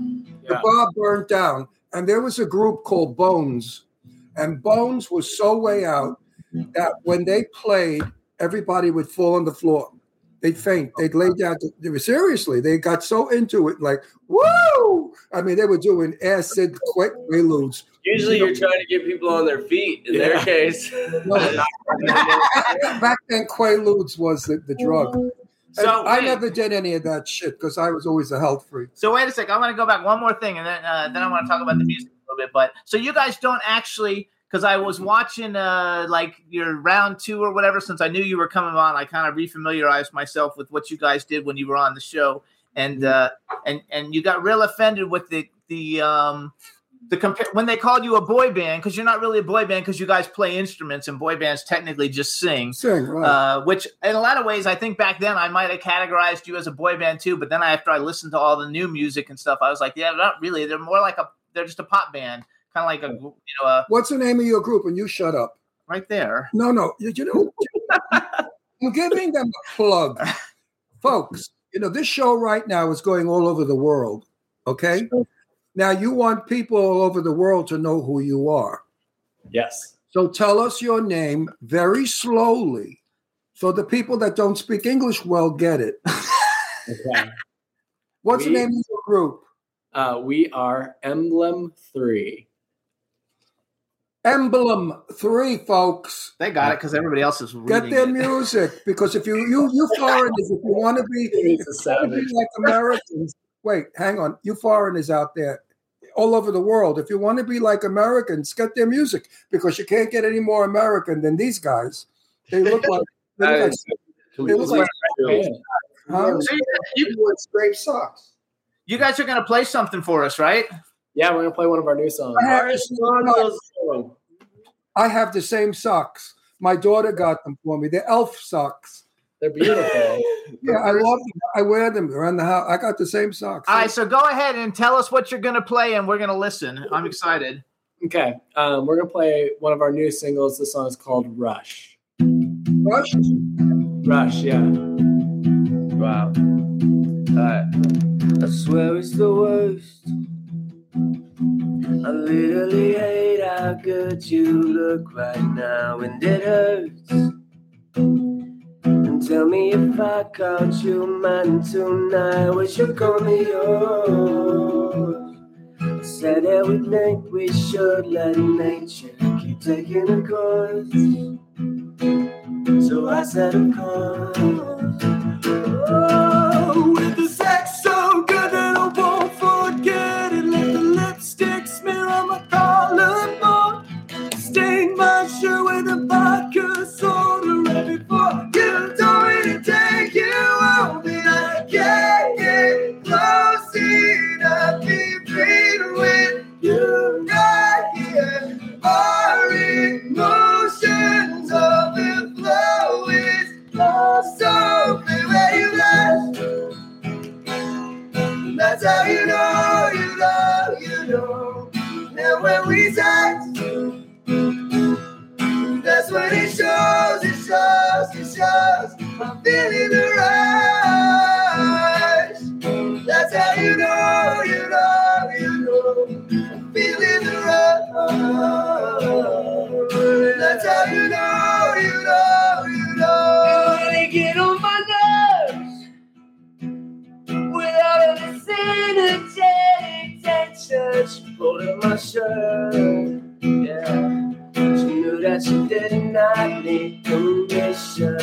the bar burned down, and there was a group called Bones, and Bones was so way out that when they played, everybody would fall on the floor. They'd faint. They'd lay down. They were seriously. They got so into it, like woo! I mean, they were doing acid quick preludes. Usually, you're trying to get people on their feet. In their Yeah. case, *laughs* Back then, Quaaludes was the, the drug. And So, I wait. never did any of that shit because I was always a health freak. So wait a sec. I want to go back one more thing, and then uh, then I want to talk about the music a little bit. But so you guys don't actually, because I was watching uh, like your round two or whatever. Since I knew you were coming on, I kind of refamiliarized myself with what you guys did when you were on the show, and uh, and and you got real offended with the the um the compare when they called you a boy band because you're not really a boy band because you guys play instruments and boy bands technically just sing. Sing, right. Uh, which in a lot of ways, I think back then I might have categorized you as a boy band too. But then after I listened to all the new music and stuff, I was like, yeah, not really. They're more like a they're just a pop band, kind of like a you know a, What's the name of your group? And you shut up. right there. No, no. You, you know, *laughs* I'm giving them a plug. *laughs* Folks, you know, this show right now is going all over the world. Okay. Now, you want people all over the world to know who you are. Yes. So tell us your name very slowly so the people that don't speak English well get it. Okay. What's We- the name of your group? Uh, we are Emblem Three. Emblem 3, folks. They got it because everybody else is Get their it. music because if you you you *laughs* foreigners, if you want to be, He's a if you wanna be like Americans, wait, hang on, you foreigners out there, all over the world, if you want to be like Americans, get their music because you can't get any more American than these guys. They look like they look like, *laughs* they look like huh? So you, you, scrape socks. you guys are gonna play something for us, right? Yeah, we're gonna play one of our new songs. I have, I have the same socks. My daughter got them for me. They're elf socks. They're beautiful. *laughs* Yeah, I love them. I wear them around the house. I got the same socks. All right, so go ahead and tell us what you're gonna play, and we're gonna listen. I'm excited. Okay, um, we're gonna play one of our new singles. This song is called Rush. Rush? Rush, yeah. Wow. Alright. I swear it's the worst. I literally hate how good you look right now, and it hurts. And tell me if I caught you mine tonight, would you call me yours? I said we think we should let nature keep taking a course. So I said, of course. Oh, Our emotions overflowing. So where you left. That's how you know, you know, you know. And when we touch, that's when it shows, it shows, it shows. I'm feeling the rush. That's how you know, you That's how you know, you know, you know. They get on my nerves without any energetic tension. She pulled up my shirt. Yeah. She knew that she did not need permission.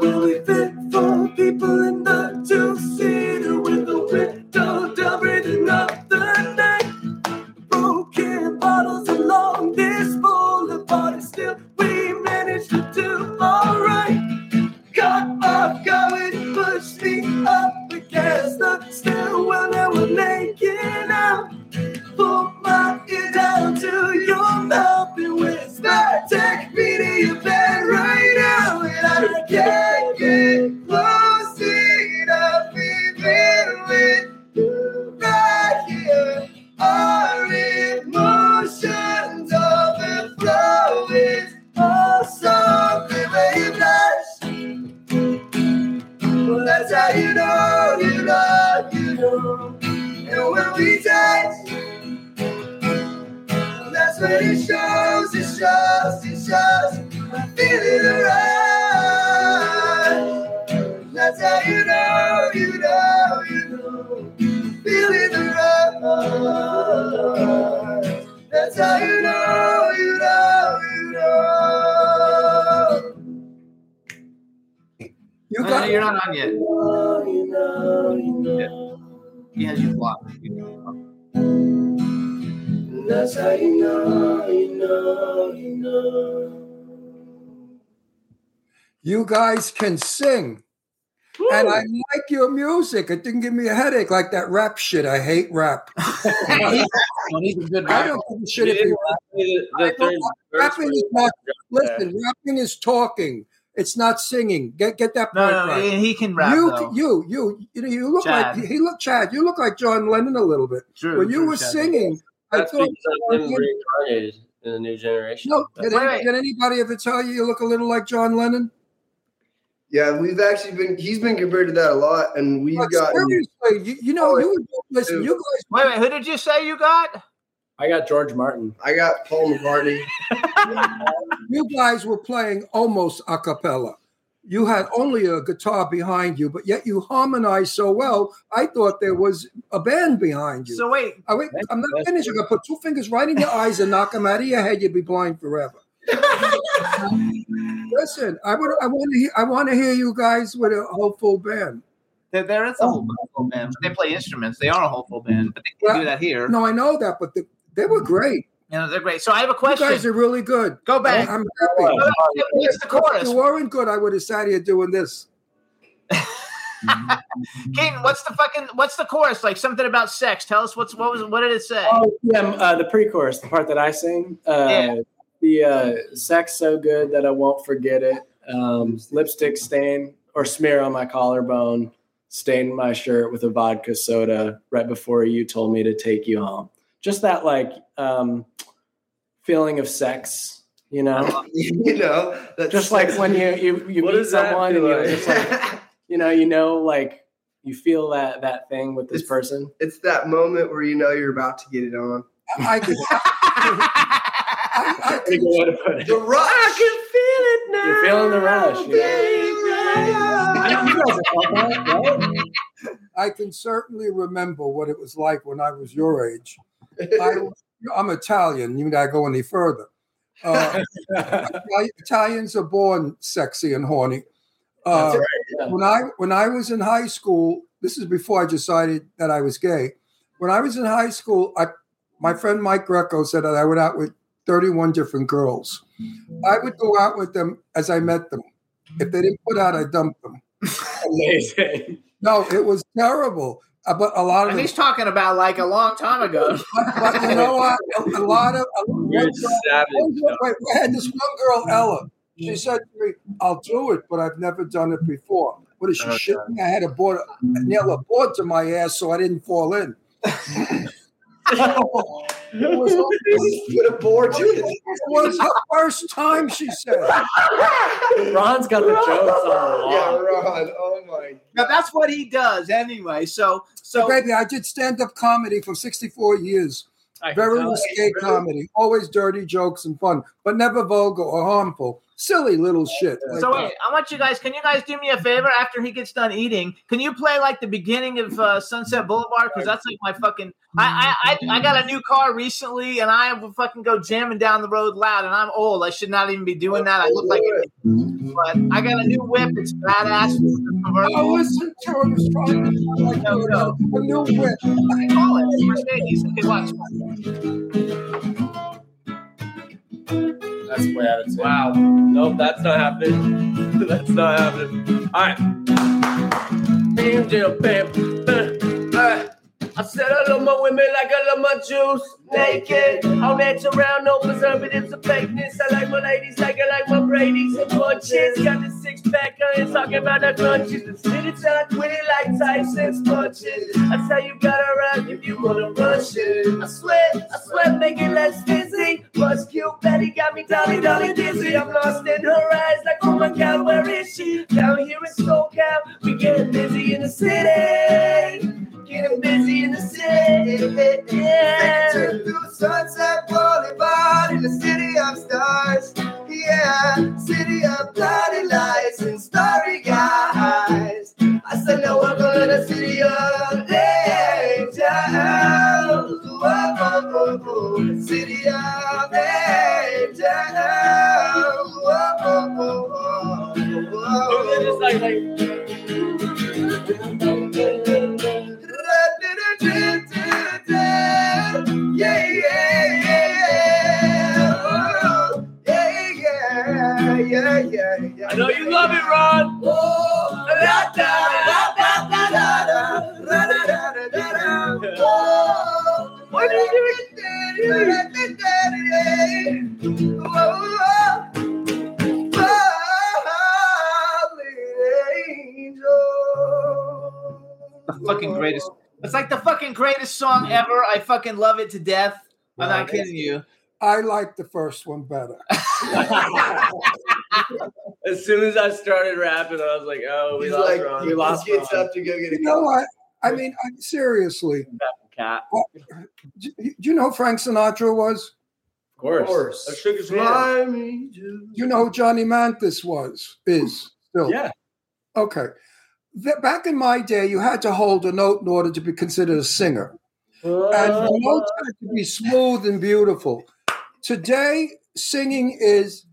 Will we fit for people in the two-seater with the window to your mouth and whisper. Take me to your bed right now, and I can't get close enough. Even with you right here, our emotions overflow. It's all something where you blush. Well, that's how you know, you know, you know. And when we touch when it shows, it shows, it shows. I feel it around. That's how you know, you know, you know. Feel it around. That's how you know, you know, you know. You Uh, got you're not on yet. You know, you know, you know. He has you blocked. That's how you know, you know, you know. you guys can sing. And I like your music. It didn't give me a headache like that rap shit. I hate rap. *laughs* I He's a good don't give a shit if you rap. The, I the don't third like- verse rapping where is you- not listen, rapping is talking. It's not singing. Get get that No, point no, right. he can rap you, though. you, you, you know, you look Chad. like he look Chad. You look like John Lennon a little bit. True, when you true, were Chad. singing, I That's thought. because I'm reincarnated in the new generation. No, But- did, Wait, any- did anybody ever tell you you look a little like John Lennon? Yeah, we've actually been. He's been compared to that a lot, and we've Like, gotten. seriously, you, you know, you would listen. You guys, Wait, wait. Who did you say you got? I got George Martin. I got Paul McCartney. *laughs* you guys were playing almost a cappella. You had only a guitar behind you, but yet you harmonized so well. I thought there was a band behind you. So wait, I wait, I'm not finished. You're gonna put two fingers right in your eyes and knock them out of your head. You'd be blind forever. *laughs* Listen, I would. I want to. Hear, I want to hear you guys with a whole full band. there, there is a whole full band. They play instruments. They are a whole full band, but they can do that here. No, I know that, but the, they were great. You know, they're great. So I have a question. You guys are really good. Go back. I'm happy. What's the If chorus? you weren't good, I would have sat here doing this. *laughs* Keaton, what's the fucking what's the chorus? Like something about sex. Tell us what's what was what did it say? Oh, yeah, uh, the pre-chorus, the part that I sing. Uh, Yeah. The uh, sex so good that I won't forget it. Um, lipstick stain or smear on my collarbone. Stain my shirt with a vodka soda right before you told me to take you home. Just that like um, feeling of sex, you know. *laughs* you know, that's just like when you you, you meet someone and feel you like? just like *laughs* you know you know like you feel that that thing with this It's- person. it's that moment where you know you're about to get it on. I could. *laughs* I, I Pretty good way to put it. The rush. I can feel it now. You're feeling the rush. Yeah. I know you guys have felt that, right? I can certainly remember what it was like when I was your age. I, I'm Italian. You I go any further? Uh, *laughs* Italians are born sexy and horny. Uh, right. Yeah. when I when I was in high school, this is before I decided that I was gay. When I was in high school, I my friend Mike Greco said that I went out with 31 different girls. I would go out with them as I met them. If they didn't put out, I dumped them. *laughs* Amazing. No, it was terrible. Uh, but a lot of And them, he's talking about like a long time ago. *laughs* but you know what? A, a lot of a, You're one savage. girl- wait, wait, I had this one girl, Ella. She said to me, "I'll do it, but I've never done it before." What is she Okay. shitting? I had a board, nail a board to my ass so I didn't fall in. *laughs* *laughs* It was, Put *laughs* a board to it. it was her first time, she said. *laughs* Ron's got the jokes on Yeah. Ron. Oh my. Now that's what he does anyway. So So, so baby, I did stand up comedy for 64 years. I Very tell. risque comedy, always dirty jokes and fun, but never vulgar or harmful. Silly little shit. like so that. wait, I want you guys. Can you guys do me a favor after he gets done eating? Can you play like the beginning of uh, Sunset Boulevard? Because that's like my fucking. I, I I I got a new car recently, and I will fucking go jamming down the road loud. And I'm old. I should not even be doing that. I look like. But I got a new whip. It's badass. I listened to him trying to like No, no. a new whip. I call it Mercedes. Okay, watch. That's way out of tune. Wow. Nope, that's not happening. *laughs* that's not happening. All right. Bam, jam, bam. I said I love my women like I love my juice. Naked, all natural, no preservatives or fakeness. I like my ladies like I like my Brady's and bunches. Got the six pack, I ain't talking about the crunches. The city tuck with it like Tyson's punches. That's how you gotta rock if you wanna rush it. I sweat, I sweat, make it less dizzy. Plus cute Betty got me dolly dolly dizzy. I'm lost in her eyes like oh my god, where is she? Down here in SoCal, we getting busy. In the city. Getting busy in the city. Second through Sunset Boulevard in the city of stars. Yeah, city of bloody lights and starry guys. I said, now we're going to the city of angels. Whoa, whoa, whoa, whoa. City of angels. Whoa, whoa, whoa, whoa, whoa. Yeah, yeah, yeah. Oh, yeah, yeah, yeah, yeah, yeah. I know you love it, Ron. Oh, da, da, da, da, da, da, da, da, da, da, da, da. Oh, what are you doing? Oh, The fucking greatest. It's like the fucking greatest song mm. ever. I fucking love it to death. I'm not kidding you. I like the first one better. *laughs* *laughs* As soon as I started rapping, I was like, "Oh, we He's lost like, Ron. he just gets up to go get a You know what? I mean, I, seriously. cat." Do, do you know who Frank Sinatra was? Of course. I shook his hand. Fly me to You know who Johnny Mathis was? Is still. Yeah. Okay. Th- back in my day, you had to hold a note in order to be considered a singer. And the uh. notes had to be smooth and beautiful. Today, singing is,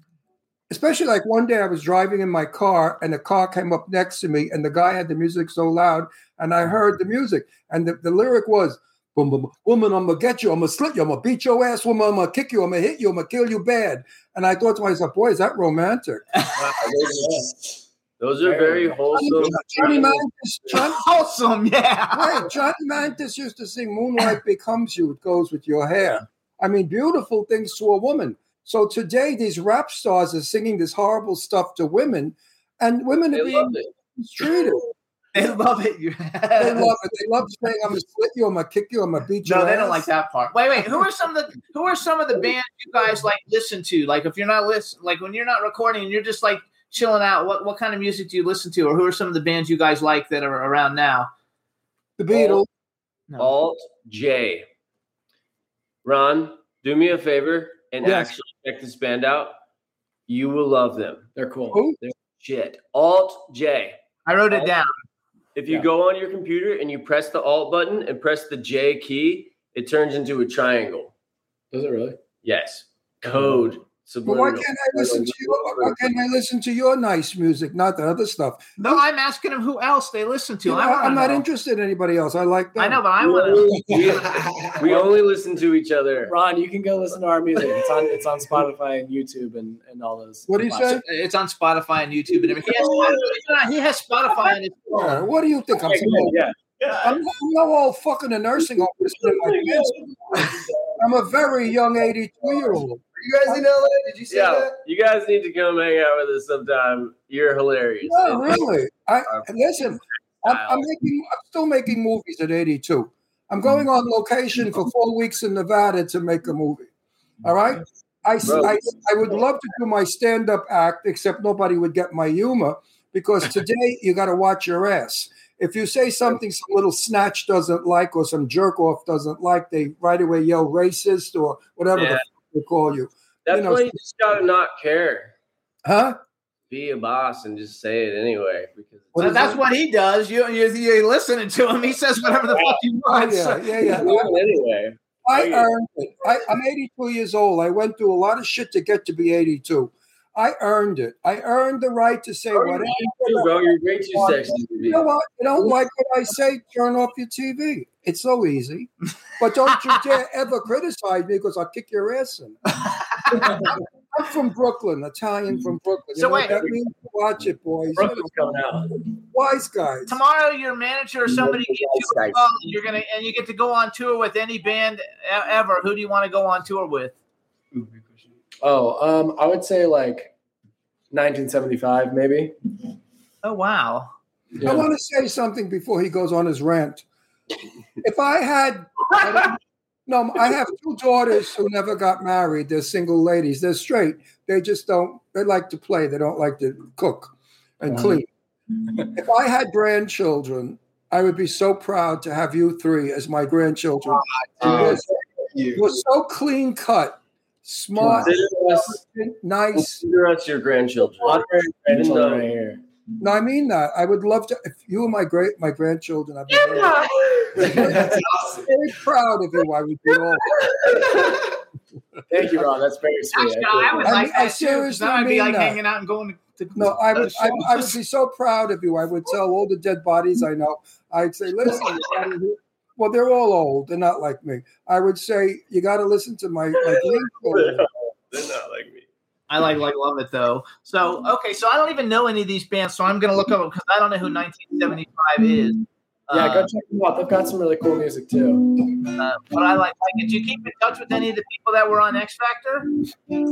especially like one day I was driving in my car and a car came up next to me and the guy had the music so loud and I heard the music. And the, the lyric was, boom, boom, boom, woman, I'm gonna get you, I'm gonna slit you, I'm gonna beat your ass, woman, I'm gonna kick you, I'm gonna hit you, I'm gonna kill you bad. And I thought to myself, boy, is that romantic? *laughs* Those are very wholesome. Johnny Mathis, *laughs* Johnny, Wholesome, yeah. Right. Johnny Mathis used to sing Moonlight Becomes You, it goes with your hair. I mean, beautiful things to a woman. So today, these rap stars are singing this horrible stuff to women, and women are They being loved mistreated. They love it. You- They love it. They love saying, "I'm gonna split you, I'm gonna kick you, I'm gonna beat you." No, they don't like that part. Wait, wait. Who are some of the who are some of the bands you guys like listen to? Like if you're not listen, like when you're not recording and you're just like chilling out, what what kind of music do you listen to, or who are some of the bands you guys like that are around now? The Beatles. No. Alt J. Ron, do me a favor and Yes. actually check this band out. You will love them. They're cool. Who? They're shit. Alt J. I wrote it down. If you Yeah. go on your computer and you press the Alt button and press the J key, it turns into a triangle. Does it really? Yes. Code. But why can't I listen to you? Why can't I listen to your nice music, not the other stuff? No, I'm asking them who else they listen to. You know, I I'm not know. interested in anybody else. I like them. I know, but I We want to. only, we, we only listen to each other. Ron, you can go listen to our music. It's on it's on Spotify and YouTube and, and all those. What do you say? It's on Spotify and YouTube and everything. He has, he has Spotify on his Yeah, phone. what do you think? I'm, saying? Yeah. I'm, I'm no old fucking a nursing home. listening to my kids. I'm a very young 82 year old. You guys in LA? Did you say Yeah, that? you guys need to come hang out with us sometime. You're hilarious. No, really. I listen. I'm, I'm making. I'm still making movies at 82. I'm going on location for four weeks in Nevada to make a movie. All right. I, Bro. I, I would love to do my stand up act, except nobody would get my humor because *laughs* today you got to watch your ass. If you say something some little snatch doesn't like or some jerk off doesn't like, they right away yell racist or whatever Yeah. the fuck they call you. That's you know, why you just gotta not care. Huh? Be a boss and just say it anyway. Because Well, that's that? what he does. You, you, you're listening to him. He says whatever the fuck he wants. Yeah, yeah, yeah. Do it anyway. I earned it. I, I'm 82 years old. I went through a lot of shit to get to be 82. I earned it. I earned the right to say Oh, whatever. you bro, you're way too sexy to be. You know what? You don't like what I say? Turn off your TV. It's so easy. But don't you dare *laughs* ever criticize me because I'll kick your ass in. I'm from Brooklyn, Italian from Brooklyn. You So know wait. what that means? Watch it, boys. Brooklyn's coming out. Wise guys. Tomorrow, your manager or somebody gives you a call. and You're gonna and you get to go on tour with any band ever. Who do you want to go on tour with? Oh, um, I would say like 1975, maybe. Oh wow! I want to say something before he goes on his rant. If I had, I no, I have two daughters who never got married. They're single ladies. They're straight. They just don't. They like to play. They don't like to cook and clean. Mm. If I had grandchildren, I would be so proud to have you three as my grandchildren. Ah, oh, You're- you. You're so clean cut, smart, Consider us, nice. consider us your grandchildren. Even though- right here. No, I mean that. I would love to. If you were my great, my grandchildren, I'd be very, That's awesome. very proud of you. I would be all. Thank you, Ron. That's very sweet. Actually, I would I like mean, I that too. 'cause seriously Then I'd be like that. hanging out and going to. to No, I would, I, I would be so proud of you. I would tell all the dead bodies I know. I'd say, listen. *laughs* Well, they're all old. They're not like me. I would say you got to listen to my. my *laughs* grandchildren. They're not like me. I like like love it though. So okay, so I don't even know any of these bands, so I'm gonna look up them because I don't know who 1975 is. Yeah, go Uh, check them out. They've got some really cool music too. uh, but I like like. Did you keep in touch with any of the people that were on X Factor?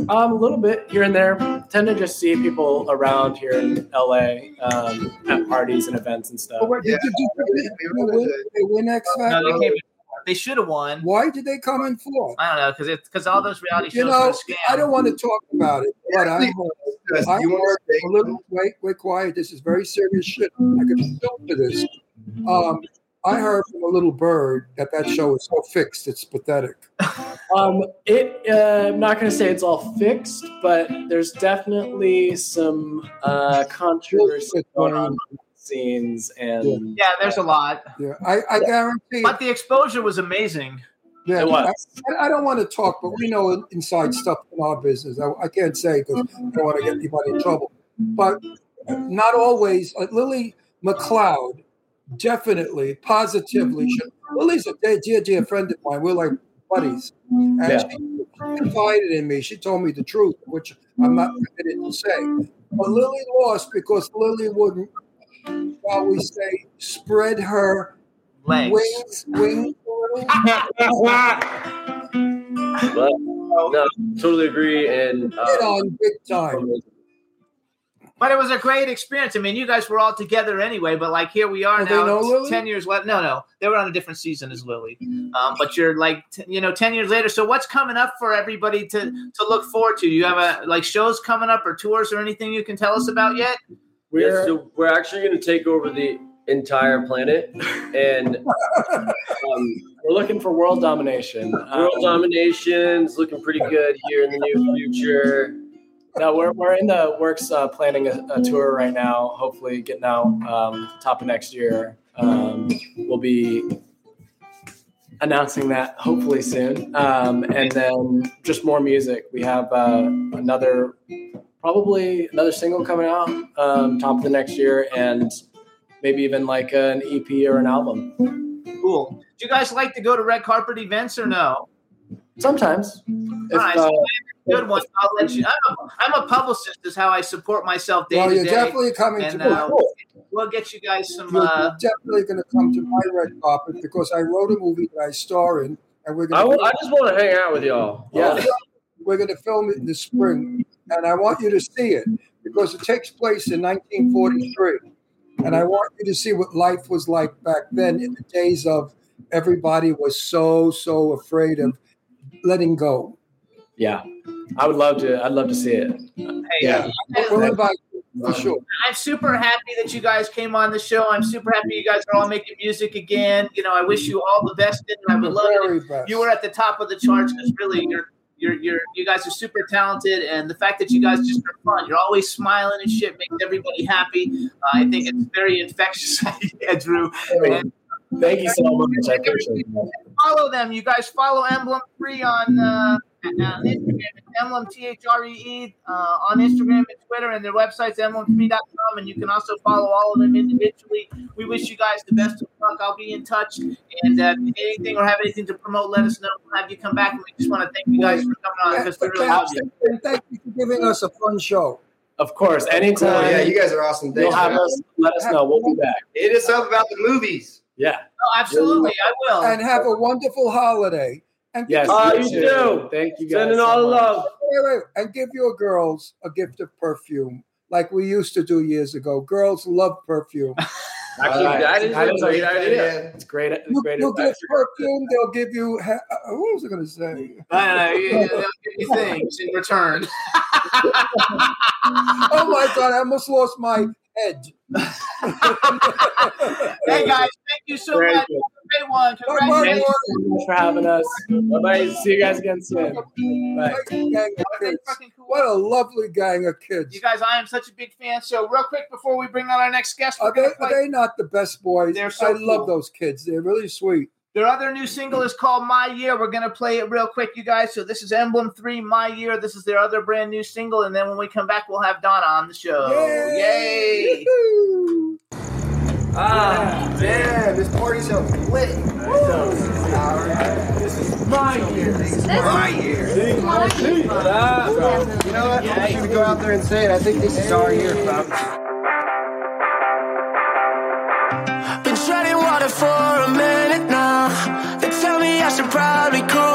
Um, a little bit here and there. Tend to just see people around here in LA um, at parties and events and stuff. But wait, Yeah. did, did, did, did they win, win X No, Factor? they came. They should have won. Why did they come in fourth? I don't know because it's because all those reality shows You know, a scam. I don't want to talk about it, but I heard, Just- I you want heard to a little. Wait, wait, quiet. This is very serious shit. I could film for this. Um, I heard from a little bird that that show is so fixed, it's pathetic. *laughs* Um, it. Uh, I'm not going to say it's all fixed, but there's definitely some uh, controversy going on behind the scenes, and Yeah, there's a lot, Yeah, I, I guarantee. but the exposure was amazing. Yeah, It was. I, I don't want to talk, but we know inside stuff in our business. I, I can't say because I don't want to get anybody in trouble. But not always. Like Lillie McCloud, definitely, positively. Mm-hmm. Should, Lillie's a dear, dear, dear friend of mine. We're like buddies. And Yeah. she confided in me. She told me the truth, which I'm not permitted to say. But Lillie lost because Lillie wouldn't, shall we say, spread her Legs. wings, wings a little. But no, totally agree. And Hit uh, on big time. But it was a great experience. I mean, you guys were all together anyway, but like here we are Well, they now, know Lillie? ten years left. No, no, they were on a different season as Lillie. Um, but you're like, t- you know, ten years later. So what's coming up for everybody to to look forward to? You have a like shows coming up or tours or anything you can tell us about yet? Yeah, we're so we're actually going to take over the entire planet and *laughs* um, we're looking for world domination. world Um, domination's looking pretty good here in the near future. No, we're, we're in the works uh, planning a, a tour right now. Hopefully, getting out um, top of next year. Um, we'll be announcing that hopefully soon, um, and then just more music. We have uh, another, probably another single coming out um, top of the next year, and maybe even like an EP or an album. Cool. Do you guys like to go to red carpet events or no? Sometimes, if, Nice. uh, Good one. I'll let you. I'm a, I'm a publicist. Is how I support myself day Well, to you're definitely coming And to uh, we'll get you guys some. you're Uh, definitely going to come to my red carpet because I wrote a movie that I star in, and we're I, going w- I just want to hang out with y'all. Yeah. we're going to film it in the spring, and I want you to see it because it takes place in 1943, and I want you to see what life was like back then in the days of everybody was so so afraid of letting go. yeah, I would love to. I'd love to see it. hey, Yeah. Uh, we'll invite you for sure. I'm super happy that you guys came on the show. I'm super happy you guys are all making music again. You know, I wish you all the best. And I would love it Very if best. you were at the top of the charts because really, you're you're you're you guys are super talented, and the fact that you guys just are fun. You're always smiling and shit makes everybody happy. Uh, I think it's very infectious. *laughs* yeah, Drew. And Thank you so much. I appreciate *laughs* it. follow them. You guys follow Emblem Free on uh, on Instagram. It's Emblem T H R uh, on Instagram and Twitter, and their website's emblem3.com. And you can also follow all of them individually. We wish you guys the best of luck. I'll be in touch, and uh, if you need anything or have anything to promote, let us know. We'll have you come back, and we just want to thank you guys for coming on because we really love you. And thank you for giving us a fun show. Of course, anytime. Cool. Yeah, you guys are awesome. You'll have man. us. Let us know. We'll be back. Hit us up about the movies. Yeah. Oh, absolutely, I will. And have a wonderful holiday. And Yes. Oh, you you do. Thank you guys. Sending so all the much. love. Wait, wait, and give your girls a gift of perfume like we used to do years ago. Girls love perfume. *laughs* Actually, All right. that is That a is a great great idea. It's great. It's You, great you give advice. perfume, they'll give you. Ha- uh, what was I going to say? I don't know. you- They'll give you things in return. *laughs* Oh my God, I almost lost my head. *laughs* hey guys, thank you so Very much. good. Great one. Thank Congratulations. you so much for having us. Bye bye. See you guys again soon. Bye. Gang of kids. What a lovely gang of kids. You guys, I am such a big fan. So, real quick before we bring on our next guest, we're they, are they not the best boys? They're so I love those kids. They're really sweet. Their other new single is called My Year. We're going to play it real quick, you guys. So, this is Emblem3, My Year. This is their other brand new single. And then when we come back, we'll have Dawna on the show. Yay! Woo-hoo. Ah, man, this party's so lit. This is my year. This is my year. this is my year You know what? I'm just gonna go out there and say it. I think this is our year, folks. Been treading water for a minute now. They tell me I should probably cool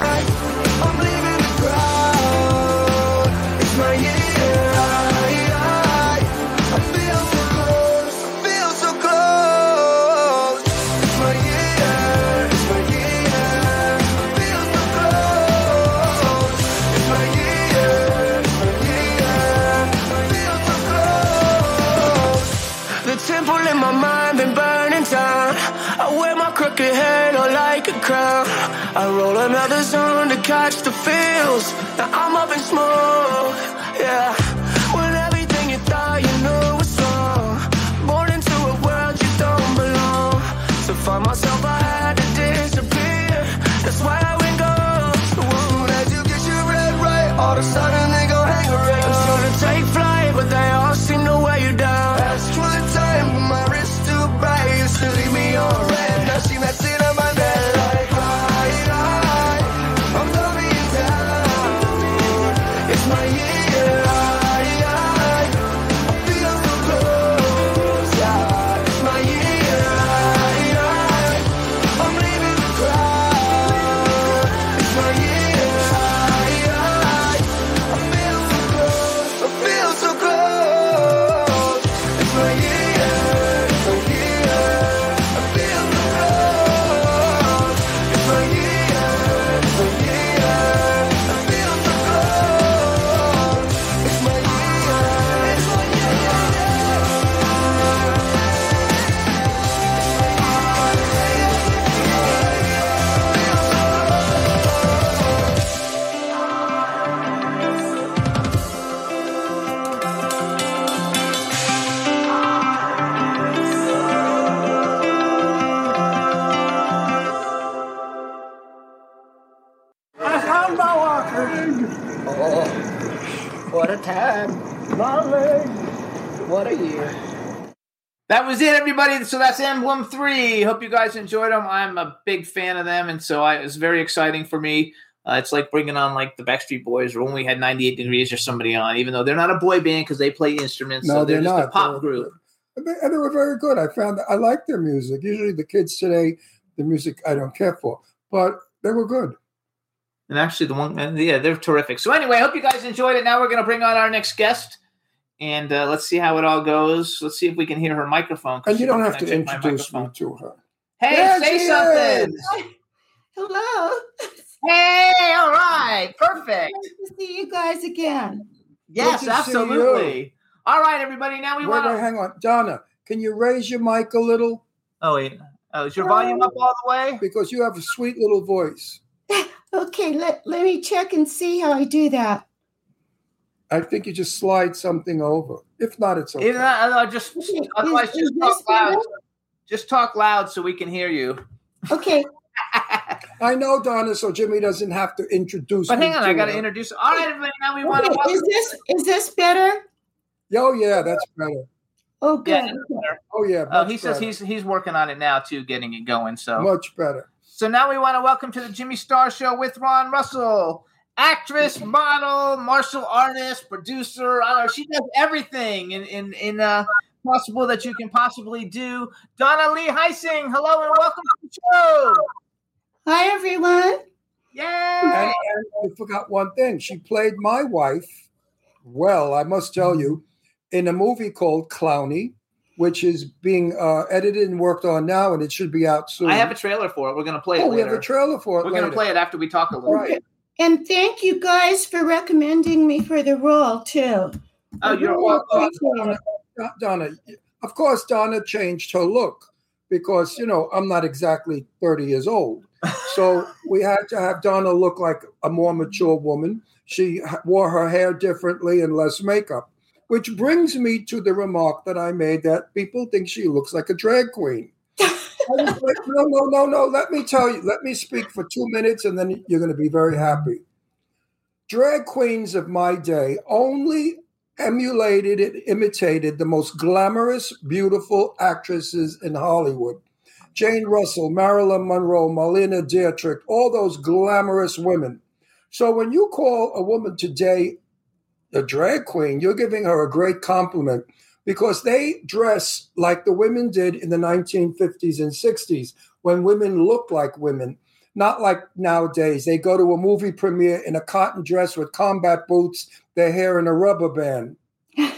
I'm leaving the crowd. It's my year. I, I, I feel so close. I feel so close. It's my year. It's my year. I feel so close. It's my year. It's my year. I feel so close. The temple in my mind been burning down. I wear my crooked halo. I roll another zone to catch the feels. Now I'm up in smoke, yeah. When everything you thought you knew was wrong. Born into a world you don't belong. To find myself, I had to disappear. That's why I went. Soon as you get your red right, all of a sudden what a year. That was it, everybody. So that's Emblem3. Hope you guys enjoyed them. I'm a big fan of them, and so I, it was very exciting for me. Uh, it's like bringing on like the Backstreet Boys or when we had 98 Degrees or somebody on, even though they're not a boy band because they play instruments. No, so they're, they're just a pop They're- group. And they and they were very good. I found I like their music. Usually the kids today, the music I don't care for, but they were good. And actually, the one, and yeah, they're terrific. So anyway, I hope you guys enjoyed it. Now we're going to bring on our next guest, and uh, let's see how it all goes. Let's see if we can hear her microphone. And you don't have to introduce me to her. Hey, There say something. is. Hello. *laughs* Hey, all right, perfect. Nice to see you guys again. Yes, Good to see absolutely. All right, everybody. Now we want to. hang on, Dawna. Can you raise your mic a little Oh wait, oh, is your volume up all the way? because you have a sweet little voice? *laughs* Okay, let, let me check and see how I do that. I think you just slide something over. If not, it's okay. Either that, or just Okay, otherwise, is- just talk loud. Just talk loud so we can hear you. Okay, *laughs* I know, Dawna, so Jimmy doesn't have to introduce. But me hang on, to I got to introduce. All right, everybody. Now we want to Is this is this better? Oh yeah, that's better. Oh, good. Yeah, better. Oh yeah. Oh, much he says he's he's working on it now too, getting it going. So much better. So now we want to welcome to the Jimmy Star Show with Ron Russell, actress, model, martial artist, producer. I don't know. She does everything in in in uh, possible that you can possibly do. Dawna Lee Heising, hello and welcome to the show. Hi, everyone. Yeah. And, and I forgot one thing. She played my wife well, I must tell you, in a movie called Clowny, which is being uh, edited and worked on now, and it should be out soon. I have a trailer for it. We're gonna play it oh, we have a trailer for it. We're gonna play it after we talk a little. Right. And thank you guys for recommending me for the role too. Oh, you're really welcome. appreciate it. Dawna, of course, Dawna changed her look because you know I'm not exactly 30 years old, so *laughs* we had to have Dawna look like a more mature woman. She wore her hair differently and less makeup, which brings me to the remark that I made that people think she looks like a drag queen. No, no, no, no. Let me tell you. Let me speak for two minutes, and then you're going to be very happy. Drag queens of my day only emulated and imitated the most glamorous, beautiful actresses in Hollywood. Jane Russell, Marilyn Monroe, Marlena Dietrich, all those glamorous women. So when you call a woman today a drag queen, you're giving her a great compliment because they dress like the women did in the 1950s and 60s when women looked like women, not like nowadays. They go to a movie premiere in a cotton dress with combat boots, their hair in a rubber band. *laughs*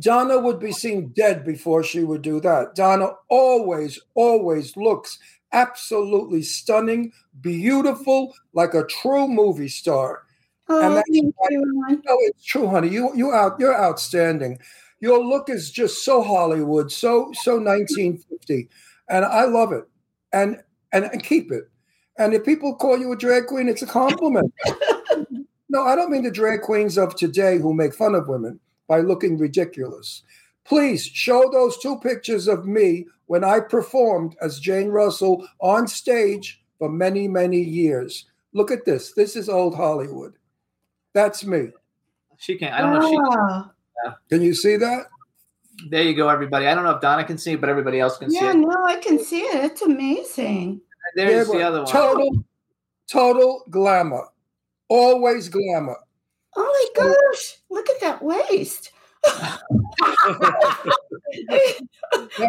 Dawna would be seen dead before she would do that. Dawna always, always looks absolutely stunning, beautiful, like a true movie star. Oh, And that's thank why- you, Ron. No, it's true, honey. You you out you're outstanding. Your look is just so Hollywood, so so 1950, and I love it. And and, and keep it. And if people call you a drag queen, it's a compliment. *laughs* no, I don't mean the drag queens of today who make fun of women by looking ridiculous. Please show those two pictures of me when I performed as Jane Russell on stage for many, many years. Look at this. This is old Hollywood. That's me. She can't. I don't know if she. Ah. Wow. Can you see that? There you go, everybody. I don't know if Dawna can see it, but everybody else can see it. Yeah, no, I can see it. It's amazing. There's Yeah, the other one. Total, total glamour. Always glamour. Oh my gosh, look at that waist. *laughs* I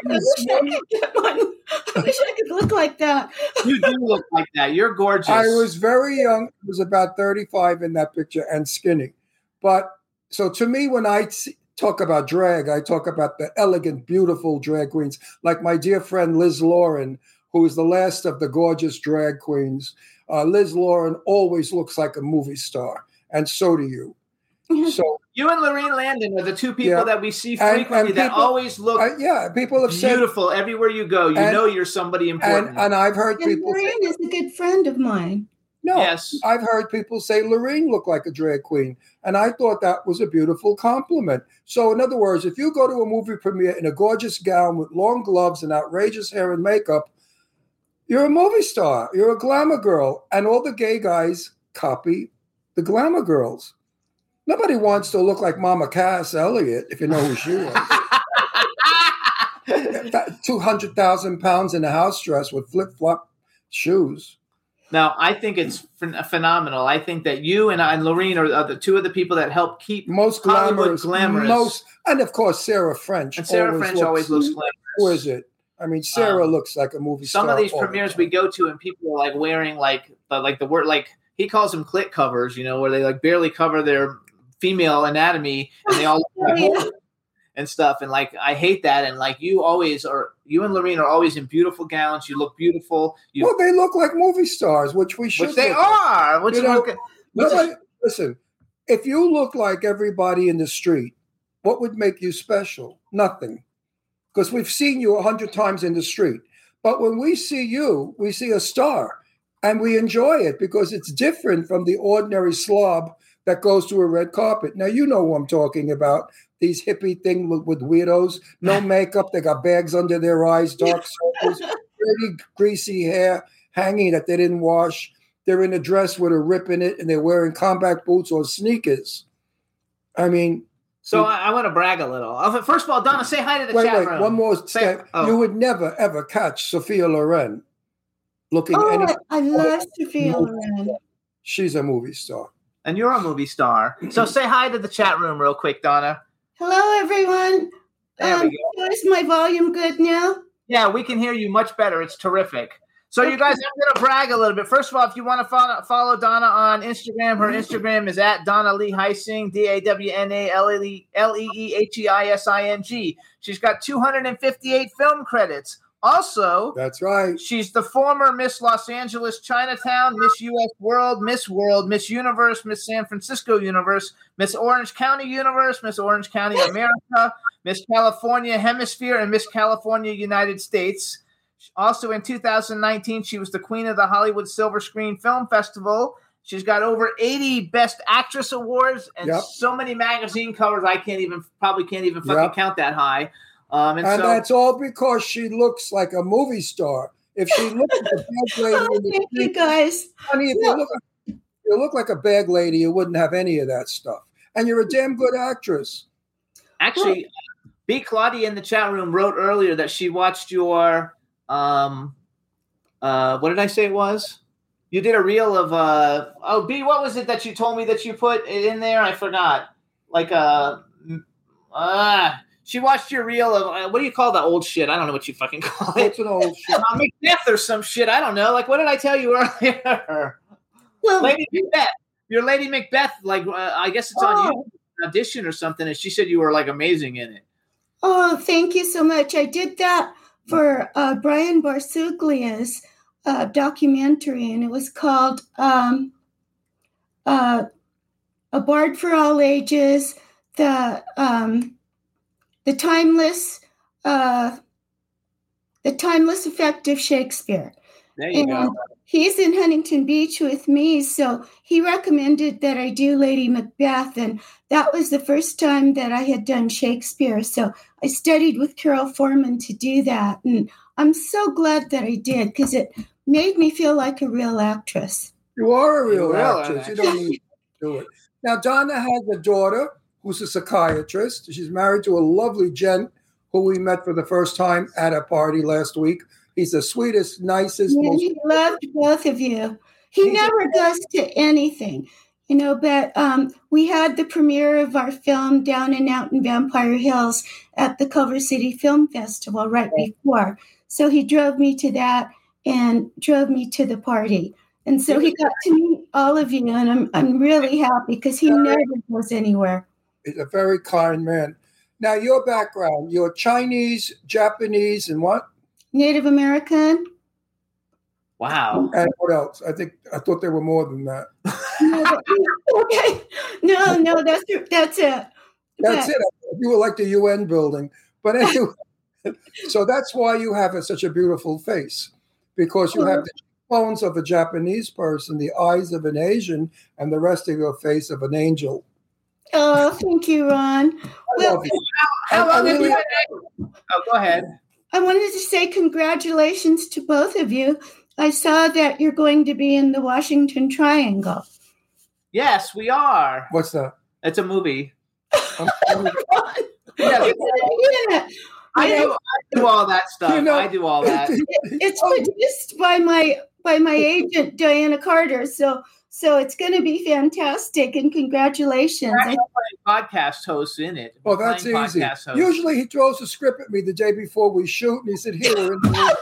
wish I could get one. I wish I could look like that. You do look like that. You're gorgeous. I was very young. I was about 35 in that picture and skinny. But so to me, when I t- talk about drag, I talk about the elegant, beautiful drag queens, like my dear friend Liz Lauren, who is the last of the gorgeous drag queens. Uh, Liz Lauren always looks like a movie star, and so do you. *laughs* So You and Lorraine Landon are the two people Yeah. that we see frequently and that people- always look uh, yeah, people have said, beautiful everywhere you go. You And- know you're somebody important. and and I've heard And people. say- Lorraine is a good friend of mine. No, Yes. I've heard people say Lorraine looked like a drag queen, and I thought that was a beautiful compliment. So, in other words, if you go to a movie premiere in a gorgeous gown with long gloves and outrageous hair and makeup, you're a movie star. You're a glamour girl, and all the gay guys copy the glamour girls. Nobody wants to look like Mama Cass Elliot, if you know who she was. *laughs* Two hundred thousand pounds in a house dress with flip flop shoes. Now, I think it's phen- phenomenal. I think that you and, I, and Lorene are, are the two of the people that help keep Most Hollywood glamorous, glamorous. most, and of course Sarah French. and Sarah French always looks glamorous. Who is it? I mean, Sarah Um, looks like a movie Some star. of these all the premieres we go to, and people are like wearing like the, like the word like he calls them clit covers, you know, where they like barely cover their female anatomy, and they all look *laughs* like holes and stuff. And like I hate that. And like you always are, you and Lorene are always in beautiful gowns. You look beautiful. You Well, they look like movie stars, which we should. which they like. are. Which You know, look at, which is- listen, if you look like everybody in the street, what would make you special? Nothing. Because we've seen you a hundred times in the street. But when we see you, we see a star and we enjoy it because it's different from the ordinary slob that goes to a red carpet. Now, you know who I'm talking about. These hippie thing with, with weirdos, no *laughs* makeup, they got bags under their eyes, dark *laughs* circles, dirty, greasy hair hanging that they didn't wash. They're in a dress with a rip in it and they're wearing combat boots or sneakers. I mean, so I, I want to brag a little. First of all, Dawna, say hi to the wait, chat wait, room. one more Say- step. oh. You would never, ever catch Sophia Loren looking Oh, any. I love Sophia Loren. She's a movie star. and you're a movie star. So *clears throat* say hi to the chat room real quick, Dawna. Hello, everyone. There um, we go. Is my volume good now? Yeah, we can hear you much better. It's terrific. So, you guys, I'm going to brag a little bit. First of all, if you want to follow, follow Dawna on Instagram, her Instagram is at Dawna Lee Heising, D A W N A L L E E H E I S I N G. She's got 258 film credits. Also, That's right. She's the former Miss Los Angeles Chinatown, Miss US World, Miss World, Miss Universe, Miss San Francisco Universe, Miss Orange County Universe, Miss Orange County America, Miss California Hemisphere, and Miss California United States. Also in 2019, she was the queen of the Hollywood Silver Screen Film Festival. She's got over 80 Best Actress awards and Yep. so many magazine covers. I can't even probably can't even fucking Yep. count that high. Um, and, And, so that's all because she looks like a movie star. If she looked like a bag *laughs* lady, in the Thank you, guys. honey, if you look, you look like a bag lady, you wouldn't have any of that stuff. And you're a damn good actress. Actually, B. Claudia in the chat room wrote earlier that she watched your um uh what did I say it was? You did a reel of uh oh B, what was it that you told me that you put in there? I forgot. Like uh uh she watched your reel of uh, what do you call that old shit? I don't know what you fucking *laughs* call it. It's an old shit? Uh, Macbeth or some shit. I don't know. Like what did I tell you *laughs* earlier? Well, Lady Macbeth. Your Lady Macbeth. Like uh, I guess it's on Oh. you audition or something, and she said you were like amazing in it. Oh, thank you so much. I did that for uh, Brian Barsuglia's uh, documentary, and it was called um, uh, "A Bard for All Ages." The um, the timeless, uh, the timeless effect of Shakespeare. There you go. He's in Huntington Beach with me, so he recommended that I do Lady Macbeth, and that was the first time that I had done Shakespeare. So I studied with Carol Foreman to do that, and I'm so glad that I did because it made me feel like a real actress. You are a real You are actress. You don't need to do it. Now, Dawna has a daughter who's a psychiatrist. She's married to a lovely gent who we met for the first time at a party last week. He's the sweetest, nicest, And most he loved both of you. He He's a- never does to anything, you know. But um, we had the premiere of our film down and out in Vampire Hills at the Culver City Film Festival right before. So he drove me to that and drove me to the party. And so he got to meet all of you, and I'm I'm really happy because he never goes anywhere. He's a very kind man. Now, your background, you're Chinese, Japanese, and what? Native American. Wow. And what else? I think I thought there were more than that. No, *laughs* okay, no, no, that's that's it. That's But- it. You were like the UN building. But *laughs* anyway, so that's why you have a, such a beautiful face because you have uh-huh. the bones of a Japanese person, the eyes of an Asian, and the rest of your face of an angel. Oh, thank you, Ron. I Well, you. How I- I long have you been? Oh, go ahead. I wanted to say congratulations to both of you. I saw that you're going to be in the Washington Triangle. Yes, we are. What's that? It's a movie. *laughs* Yeah, I do, I do all that stuff. You know- I do all that. it's produced by my by my agent Diana Carter. So so it's going to be fantastic and congratulations. I have podcast hosts in it. Oh, that's easy. Usually he throws a script at me the day before we shoot, and he said, "Here, you're in the movie."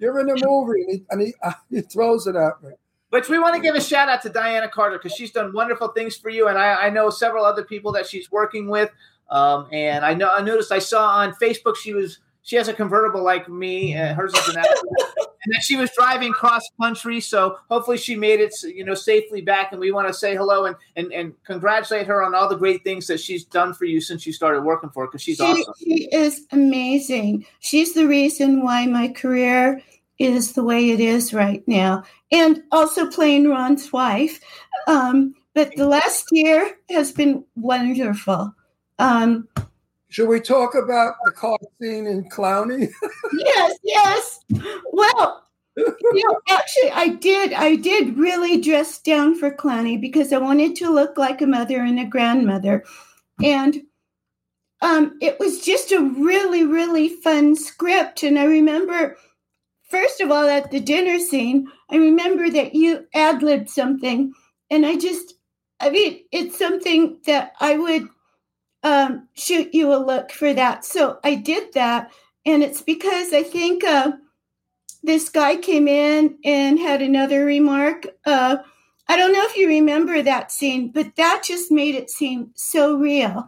You're in the movie," and he, and he, uh, he throws it at me. But we want to give a shout out to Diana Carter because she's done wonderful things for you, and I, I know several other people that she's working with. Um, and I know I noticed I saw on Facebook she was she has a convertible like me, and hers is an *laughs* and that she was driving cross country. So hopefully she made it you know safely back. And we want to say hello and and and congratulate her on all the great things that she's done for you since you started working for her because she's she, awesome. she is amazing. She's the reason why my career is the way it is right now, and also playing Ron's wife. Um, but the last year has been wonderful. Um, Should we talk about the car scene in Clowny? *laughs* yes, yes. Well, you know, actually, I did. I did really dress down for Clowny because I wanted to look like a mother and a grandmother, and um, it was just a really, really fun script. And I remember, first of all, at the dinner scene, I remember that you ad libbed something, and I just, I mean, it's something that I would um, shoot you a look for that. So I did that, and it's because I think uh, this guy came in and had another remark. Uh, I don't know if you remember that scene, but that just made it seem so real.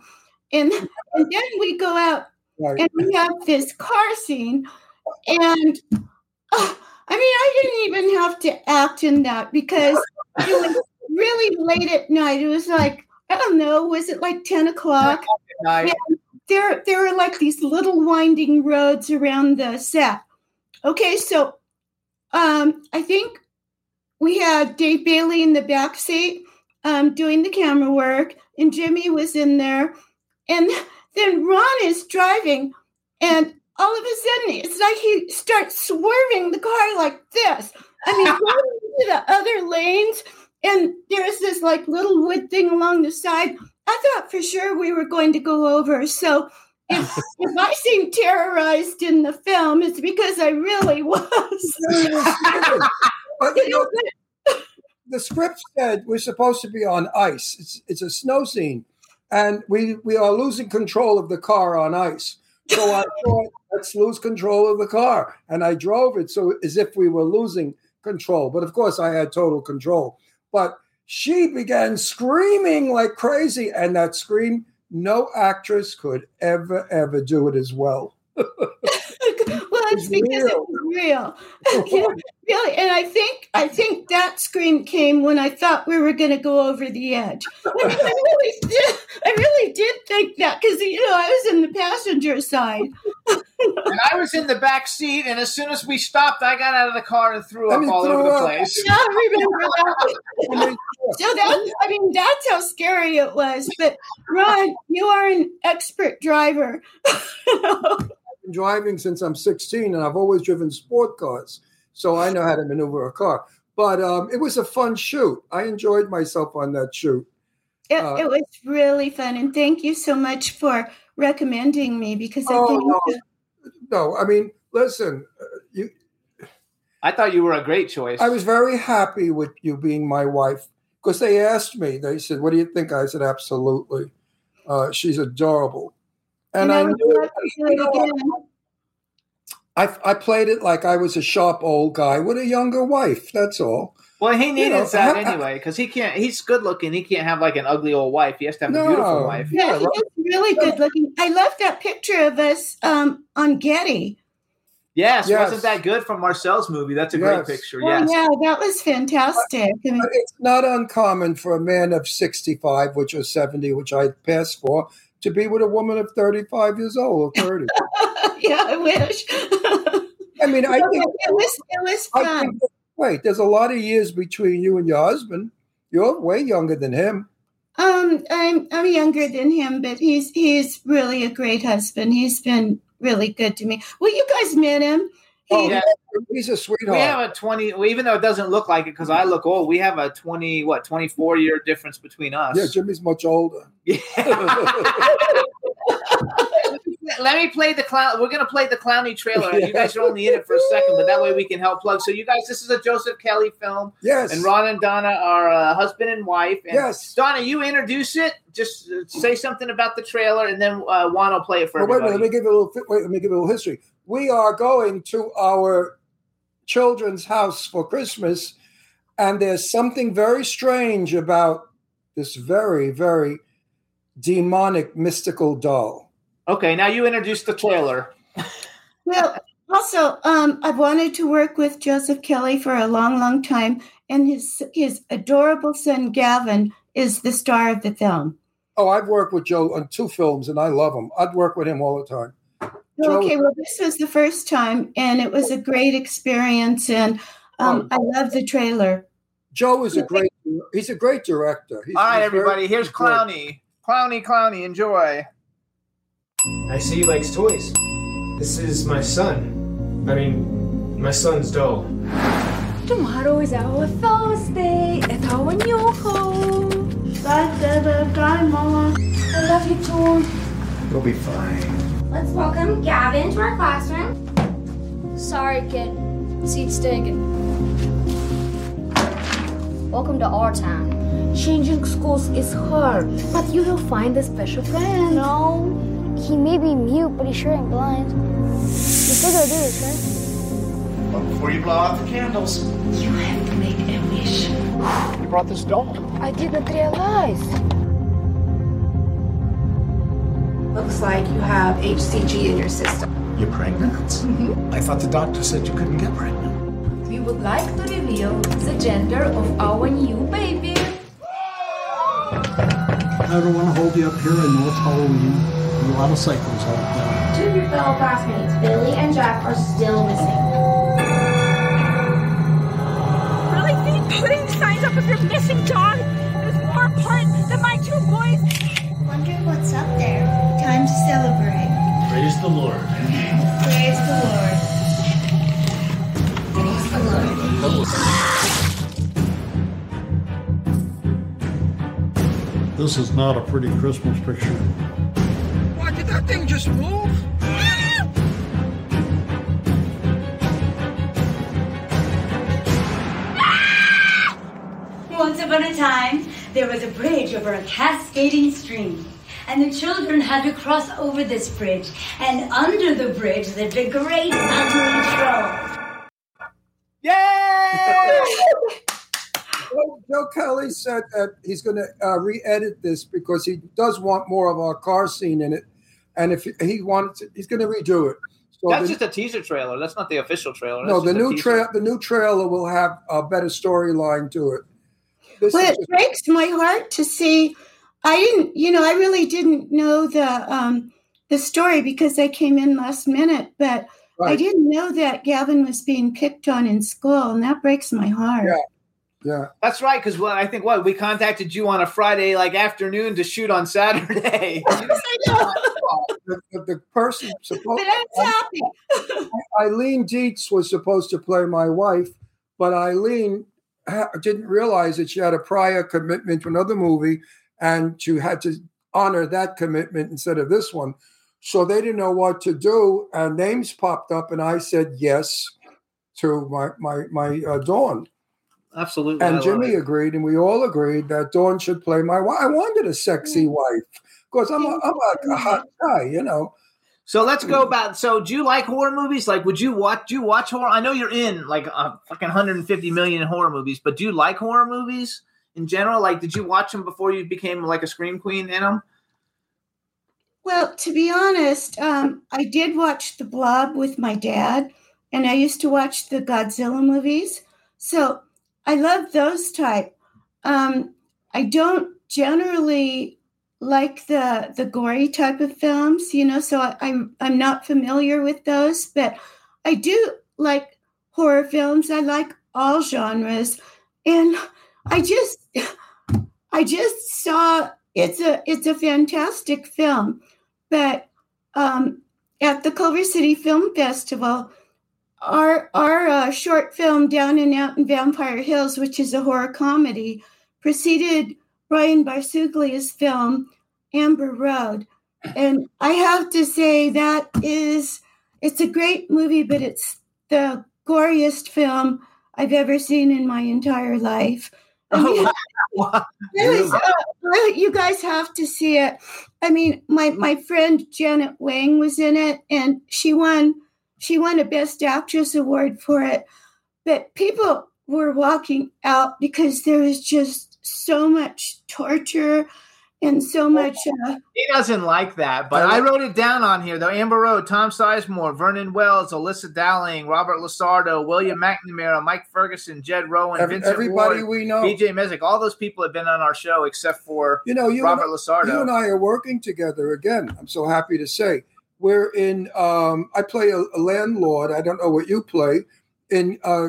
And *laughs* and then we go out and we have this car scene, and uh, *sighs* I mean, I didn't even have to act in that because it was really late at night. It was like I don't know, was it like ten o'clock? Night. There, there are like these little winding roads around the set. Okay, so um, I think we had Dave Bailey in the back seat um, doing the camera work, and Jimmy was in there, and then Ron is driving, and all of a sudden it's like he starts swerving the car like this. I mean, *laughs* going into the other lanes, and there's this like little wood thing along the side. I thought for sure we were going to go over. So if, *laughs* if I seem terrorized in the film, it's because I really *laughs* was. You know, the script said we're supposed to be on ice. It's it's a snow scene, and we we are losing control of the car on ice. So I *laughs* thought, let's lose control of the car, and I drove it so as if we were losing control. But of course, I had total control. But she began screaming like crazy, and that scream, no actress could ever ever do it as well. *laughs* well, it's because it was real. *laughs* *laughs* Know, really, and I think I think that scream came when I thought we were going to go over the edge. I, mean, I really did. I really did think that because you know I was in the passenger side. And I was in the back seat, and as soon as we stopped, I got out of the car and threw up And you all threw over the place. *laughs* Yeah, I remember that. *laughs* So that I mean that's how scary it was. But Ron, you are an expert driver. *laughs* I've been driving since I'm 16, and I've always driven sport cars, so I know how to maneuver a car. But um, it was a fun shoot. I enjoyed myself on that shoot. It, Uh, it was really fun, and thank you so much for recommending me because I Oh, think no. No, I mean, listen, uh, you. I thought you were a great choice. I was very happy with you being my wife because they asked me. They said, "What do you think?" I said, "Absolutely. Uh, she's adorable." And and I I knew love to do it again. I, I played it like I was a sharp old guy with a younger wife. That's all. Well, he needed know, that I- I- anyway because he can't. He's good looking. He can't have like an ugly old wife. He has to have a beautiful wife. Yeah, he was really good looking. I love that picture of us um, on Getty. Yes, Yes. wasn't that good from Marcel's movie? That's a Yes. great picture. Oh, Yes. yeah, that was fantastic. I mean, But it's not uncommon for a man of 65, which or 70, which I passed for, to be with a woman of 35 years old or 30. *laughs* yeah, I wish. I mean, *laughs* I think, it was it was I fun. Think wait, there's a lot of years between you and your husband. You're way younger than him. Um, I'm I'm younger than him, but he's he's really a great husband. He's been really good to me. Well, you guys met him. Oh, Yeah. he's a sweetheart. We have a 20, even though it doesn't look like it because I look old, we have a 20, what, 24 year difference between us. yeah, Jimmy's much older. *laughs* *laughs* *laughs* Let me play the clown. We're going to play the clowny trailer. You guys are only in it for a second, but that way we can help plug. So, you guys, this is a Joseph Kelly film. Yes. And Ron and Dawna are uh, husband and wife. And Yes. Dawna, you introduce it. Just uh, say something about the trailer, and then uh, Juan will play it for Well, wait a everybody. minute. Let me give a little. Wait, let me give you a little history. We are going to our children's house for Christmas, and there's something very strange about this very, very demonic, mystical doll. Okay, now you introduce the trailer. Well, also, um, I've wanted to work with Joseph Kelly for a long, long time, and his his adorable son Gavin is the star of the film. Oh, I've worked with Joe on two films, and I love him. I'd work with him all the time. Joe- Okay, well, this was the first time, and it was a great experience, and um, I love the trailer. Joe is a great. He's a great director. He's, All right, he's everybody, here's he's great. Clowny. Clowny, Clowny, enjoy. I see he likes toys. This is my son. I mean, my son's doll. Tomorrow is our Thursday at our new home. Bye, Mama. I love you too. You'll be fine. Let's welcome Gavin to our classroom. Sorry, kid. Seat's taken. Welcome to our town. Changing schools is hard, but you will find a special friend. No, he may be mute, but he sure ain't blind. You still gotta do this, right? But before you blow out the candles, You have to make a wish. you brought this doll. I didn't realize. Looks like you have HCG in your system. You're pregnant? Mm-hmm. I thought the doctor said you couldn't get pregnant. We would like to reveal the gender of our new baby. I don't want to hold you up here. I know it's Halloween. There are a lot of cycles out there. Two of your fellow classmates, Billy and Jack, are still missing. Really think putting signs up if you're missing, John, is more important than my two boys. Wonder what's up there. Time to celebrate. Praise the Lord. Praise the Lord. Praise the Lord. This is not a pretty Christmas picture. Why did that thing just move? Once upon a time, there was a bridge over a cascading stream. And the children had to cross over this bridge. And under the bridge lived a great ugly troll. Yay! Joe, Joe Kelly said that he's going to uh, re-edit this because he does want more of our car scene in it, and if he wants, he's going to redo it. So That's the, just a teaser trailer. That's not the official trailer. no, the new teaser. trail, the new trailer will have a better storyline to it. This Well, is it just- breaks my heart to see. I didn't, you know, I really didn't know the um, the story because I came in last minute, but I didn't know that Gavin was being picked on in school, and that breaks my heart. Yeah. Yeah. That's right, because well, I think what we contacted you on a Friday like afternoon to shoot on Saturday. *laughs* *laughs* the, the, the person supposed But I'm happy. Eileen Dietz was supposed to play my wife, but Eileen ha- didn't realize that she had a prior commitment to another movie, and she had to honor that commitment instead of this one. So they didn't know what to do, and names popped up, and I said yes to my my my uh, Dawn. Absolutely. And love Jimmy it. agreed, and we all agreed that Dawn should play my wife. I wanted a sexy wife because I'm a, I'm a, a *laughs* hot guy, you know. So let's go about. So, do you like horror movies? Like, would you watch? Do you watch horror? I know you're in like a fucking 150 million horror movies, but do you like horror movies in general? Like, did you watch them before you became like a scream queen in them? Well, to be honest, um, I did watch The Blob with my dad, and I used to watch the Godzilla movies. So I love those type. Um, I don't generally like the the gory type of films, you know. So I, I'm I'm not familiar with those, but I do like horror films. I like all genres, and I just *sighs* I just saw it's a it's a fantastic film, but um, at the Culver City Film Festival, our our uh, short film Down and Out in Vampire Hills, which is a horror comedy, preceded Brian Barsuglia's film Amber Road, and I have to say that is it's a great movie, but it's the goriest film I've ever seen in my entire life. I mean, *laughs* it was, uh, you guys have to see it. I mean, my my friend Janet Wang was in it, and she won she won a Best Actress award for it. But people were walking out because there was just so much torture and so much. Uh, He doesn't like that, but I wrote it down on here though. Amber Road, Tom Sizemore, Vernon Wells, Alyssa Dowling, Robert Lasardo, William McNamara, Mike Ferguson, Jed Rowan, Every- Vincent everybody Ward, we know. BJ Mezek. All those people have been on our show except for You know, you Robert and, Lasardo. you and I are working together again. I'm so happy to say we're in. Um, I play a, a landlord. I don't know what you play in uh,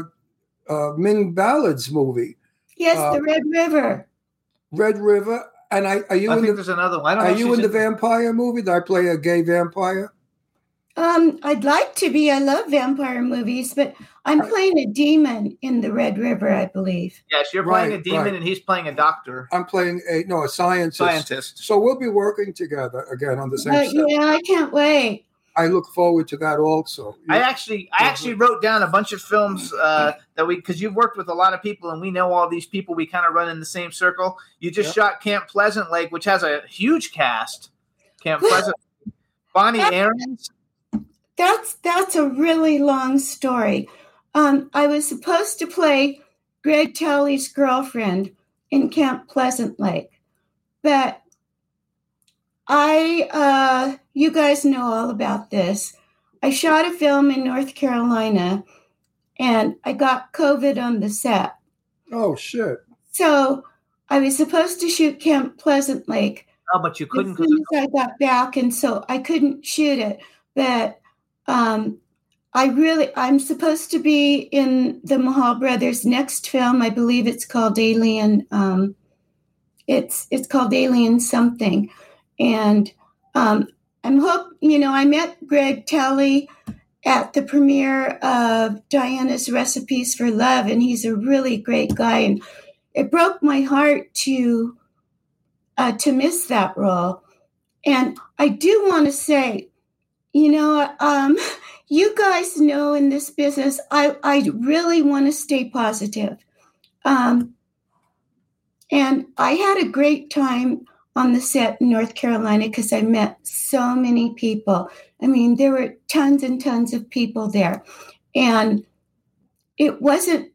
uh, Ming Ballard's movie, yes, Uh, the Red River. Red River. And I are you I in think the there's another one. I don't are if you she's in the in- vampire movie? Did I play a gay vampire? Um, I'd like to be. I love vampire movies, but I'm playing a demon in the Red River, I believe. Yes, you're playing Right, a demon right. and he's playing a doctor. I'm playing a no a scientist. Scientist. So we'll be working together again on the same But set. yeah, I can't wait. I look forward to that also. I actually, I actually wrote down a bunch of films uh, that we, because you've worked with a lot of people, and we know all these people. We kind of run in the same circle. You just shot Camp Pleasant Lake, which has a huge cast. Camp Pleasant, Bonnie Aaron. That's that's a really long story. Um, I was supposed to play Greg Talley's girlfriend in Camp Pleasant Lake, but I, uh, you guys know all about this. I shot a film in North Carolina, and I got COVID on the set. Oh shit! So I was supposed to shoot Camp Pleasant Lake Oh, but you couldn't as soon as I got back, and so I couldn't shoot it. But um, I really, I'm supposed to be in the Mahal Brothers' next film. I believe it's called Alien. Um, it's it's called Alien something, and um, I'm hope you know I met Greg Talley at the premiere of Diana's Recipes for Love, and he's a really great guy, and it broke my heart to uh, to miss that role. And I do want to say, you know, um, *laughs* you guys know in this business, I, I really want to stay positive. Um, and I had a great time on the set in North Carolina because I met so many people. I mean, there were tons and tons of people there. And it wasn't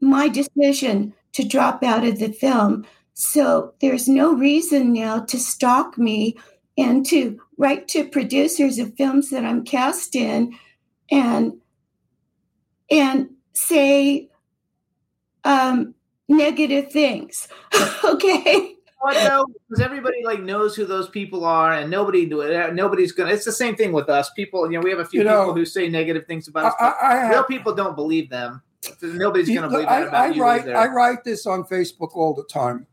my decision to drop out of the film. So there's no reason now to stalk me and to write to producers of films that I'm cast in and and say um, negative things. *laughs* okay. What though? Because everybody like knows who those people are, and nobody do it. Nobody's gonna. It's the same thing with us. People, you know, we have a few You know, people who say negative things about us. I- but I- I have- real people don't believe them. Nobody's gonna believe I, that about I you write, either. I write this on Facebook all the time.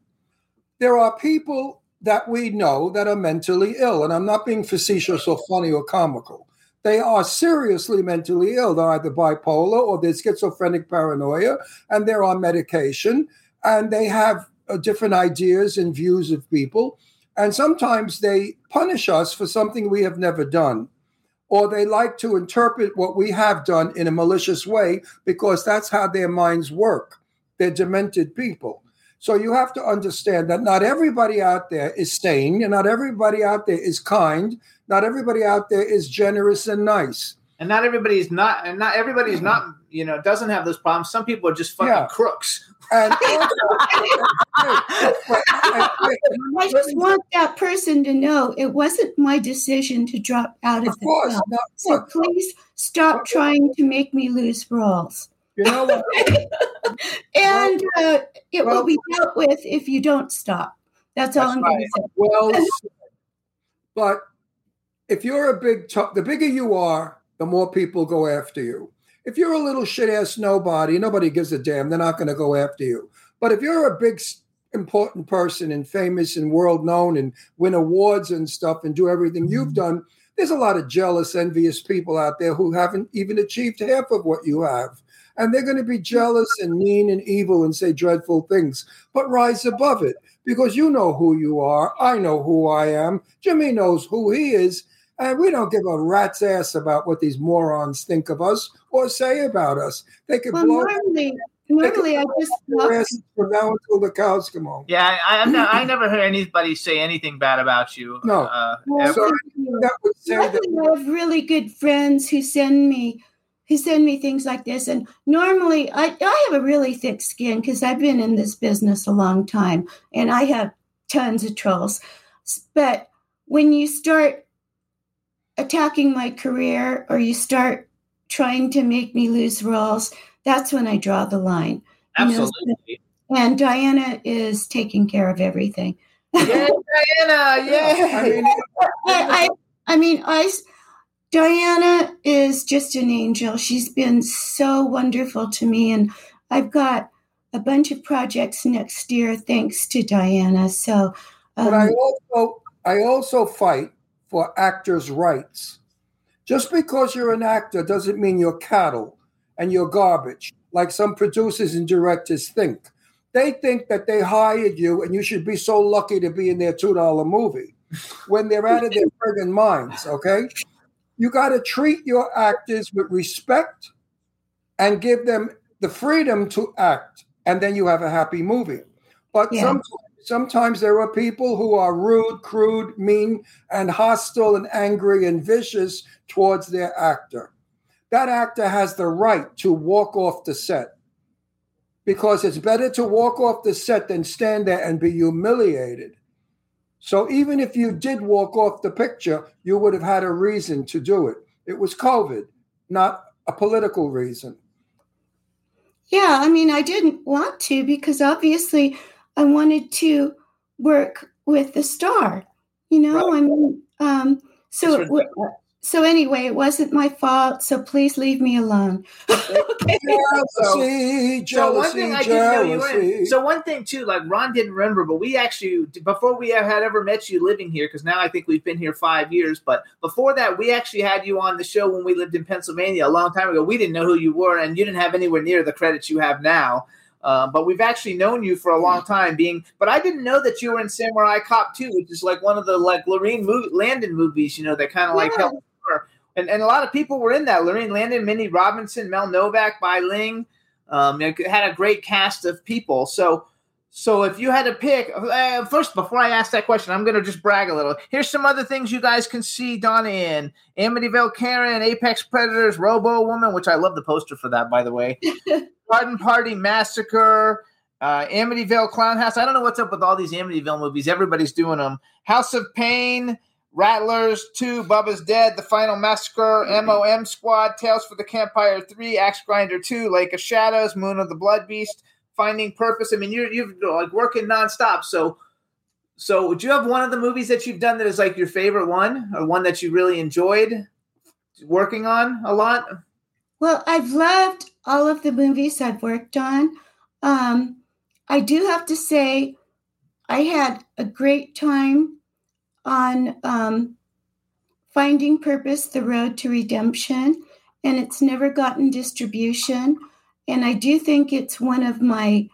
There are people that we know that are mentally ill, and I'm not being facetious or funny or comical. They are seriously mentally ill. They're either bipolar or they're schizophrenic paranoia, and they're on medication, and they have uh, different ideas and views of people. And sometimes they punish us for something we have never done or they like to interpret what we have done in a malicious way because that's how their minds work. They're demented people. So you have to understand that not everybody out there is sane, and not everybody out there is kind, not everybody out there is generous and nice. and not everybody's not, and not everybody's not. You know, doesn't have those problems. Some people are just fucking Yeah. crooks. And *laughs* I just want that person to know it wasn't my decision to drop out of, the course, film. not- so please stop trying to make me lose roles. You know what? *laughs* and uh, it will be dealt with if you don't stop. That's all I'm going to say. Well, *laughs* but if you're a big, t- the bigger you are, the more people go after you. If you're a little shit ass nobody, nobody gives a damn. They're not going to go after you. But if you're a big, important person and famous and world known and win awards and stuff and do everything you've mm-hmm. done, There's a lot of jealous, envious people out there who haven't even achieved half of what you have. And they're going to be jealous and mean and evil and say dreadful things, but rise above it because you know who you are. I know who I am. Jimmy knows who he is. And we don't give a rat's ass about what these morons think of us or say about us. They can Well, blow normally, normally I just their asses from now until the cows come home. Yeah, I, I've I *clears throat* never heard anybody say anything bad about you. No. Uh, Well, ever. thank you. Luckily, I have really good friends who send me who send me things like this. And normally, I I have a really thick skin because I've been in this business a long time, and I have tons of trolls. But when you start attacking my career or you start trying to make me lose roles, that's when I draw the line. You know, Absolutely. and Diana is taking care of everything. Yeah, Diana, *laughs* yeah. I mean, I, I, I mean, I, s- Diana is just an angel. She's been so wonderful to me, and I've got a bunch of projects next year thanks to Diana. So, But I um, also I also fight for actors' rights. Just because you're an actor doesn't mean you're cattle and you're garbage, like some producers and directors think. They think that they hired you and you should be so lucky to be in their two dollar movie when they're out of their *laughs* friggin' minds. Okay, you got to treat your actors with respect and give them the freedom to act, and then you have a happy movie. But Yeah. sometimes, sometimes there are people who are rude, crude, mean, and hostile, and angry and vicious towards their actor. That actor has the right to walk off the set because it's better to walk off the set than stand there and be humiliated. So even if you did walk off the picture, you would have had a reason to do it. It was COVID, not a political reason. yeah, I mean, I didn't want to because obviously I wanted to work with the star. You know, I mean, um, so it so anyway, it wasn't my fault. So please leave me alone. *laughs* Jealousy, So one thing I didn't know you were jealousy. So one thing too, like Ron didn't remember, but we actually before we had ever met you living here, because now I think we've been here five years. But before that, we actually had you on the show when we lived in Pennsylvania a long time ago. We didn't know who you were, and you didn't have anywhere near the credits you have now. Uh, but we've actually known you for a long time. Being, but I didn't know that you were in Samurai Cop 2, which is like one of the like Laurene movie, Landon movies. You know, that kind of like Yeah. helped her. And, and a lot of people were in that. Laurene Landon, Minnie Robinson, Mel Novak, Bai Ling. Um, it had a great cast of people. So, so if you had to pick, uh, first before I ask that question, I'm going to just brag a little. Here's some other things you guys can see Dawna in: Amityville Karen, Apex Predators, Robo Woman, which I love the poster for that, by the way. *laughs* Garden Party Massacre, uh, Amityville Clown House. I don't know what's up with all these Amityville movies. Everybody's doing them. House of Pain, Rattlers 2, Bubba's Dead, The Final Massacre, MOM Squad, Tales for the Campfire 3, Axe Grinder 2, Lake of Shadows, Moon of the Blood Beast, Finding Purpose. I mean, you're you're like working nonstop. So, so would you have one of the movies that you've done that is like your favorite one, or one that you really enjoyed working on a lot? Well, I've loved all of the movies I've worked on. Um, I do have to say, I had a great time on um, Finding Purpose The Road to Redemption, and it's never gotten distribution. And I do think it's one of my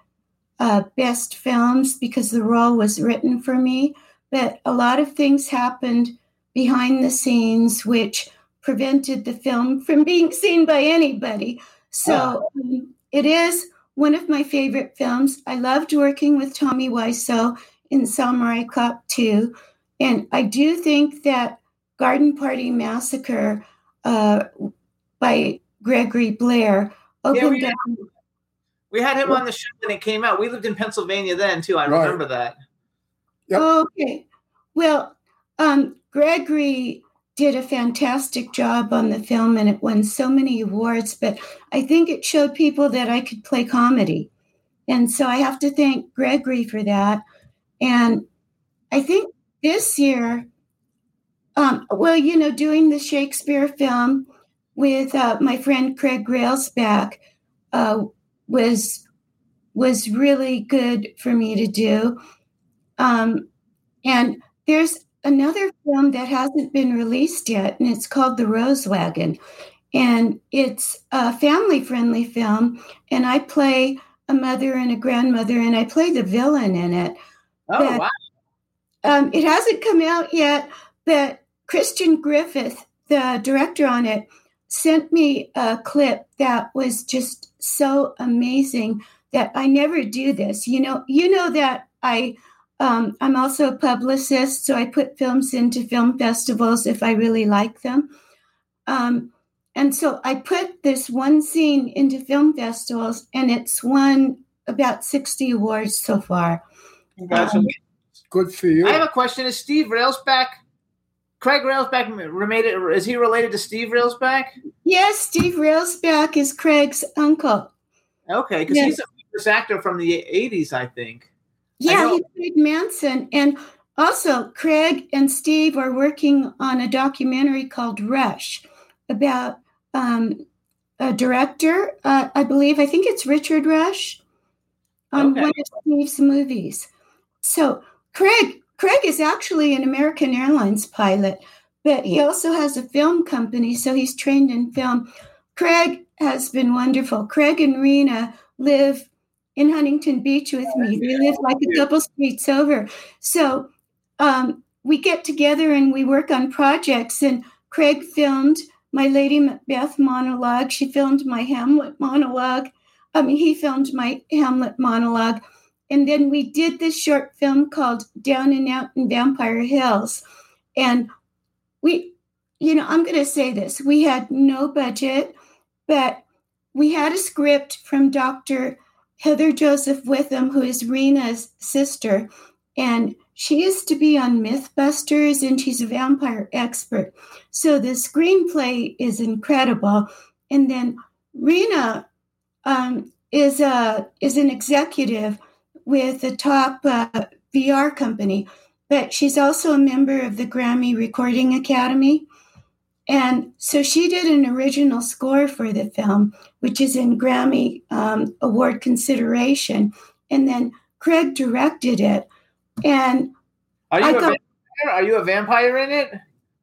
uh, best films because the role was written for me. But a lot of things happened behind the scenes which prevented the film from being *laughs* seen by anybody. So um, it is one of my favorite films. I loved working with Tommy Wiseau in Samurai Cop 2. And I do think that Garden Party Massacre uh, by Gregory Blair Yeah, opened we, up. we had him on the show when it came out. We lived in Pennsylvania then too. I Right. remember that. Okay. Well, um, Gregory did a fantastic job on the film and it won so many awards, but I think it showed people that I could play comedy. And so I have to thank Gregory for that. And I think this year, um, well, you know, doing the Shakespeare film with uh, my friend Craig Railsback uh, was was really good for me to do. Um, and there's another film that hasn't been released yet, and it's called The Rose Wagon. And it's a family friendly film, and I play a mother and a grandmother, and I play the villain in it. Oh, But, wow. Um, it hasn't come out yet, but Christian Griffith, the director on it, sent me a clip that was just so amazing that I never do this. You know, you know that I um, I'm also a publicist, so I put films into film festivals if I really like them. Um, and so I put this one scene into film festivals, and it's won about 60 awards so far. Congratulations. Good for you. I have a question. Is Steve Railsback, Craig Railsback, related? Is he related to Steve Railsback? Yes, Steve Railsback is Craig's uncle. Okay, because Yes. he's a famous actor from the '80s, I think. Yeah, he played Manson. And also, Craig and Steve are working on a documentary called Rush about um, a director, uh, I believe, I think it's Richard Rush, on Okay. one of Steve's movies. So, Craig, Craig is actually an American Airlines pilot, but he also has a film company, so he's trained in film. Craig has been wonderful. Craig and Rena live in Huntington Beach with me. They live like a couple streets over. So um, we get together and we work on projects. And Craig filmed my Lady Macbeth monologue. She filmed my Hamlet monologue. I mean, he filmed my Hamlet monologue. And then we did this short film called Down and Out in Vampire Hills. And we, you know, I'm going to say this we had no budget, but we had a script from Dr. Heather Joseph Witham, who is Rena's sister, and she used to be on Mythbusters and she's a vampire expert. So the screenplay is incredible. And then Rena um, is a is an executive with a top uh, VR company, but she's also a member of the Grammy Recording Academy. And so she did an original score for the film, which is in Grammy um, Award consideration. And then Craig directed it. And Are you I a got- vampire? Are you a vampire in it?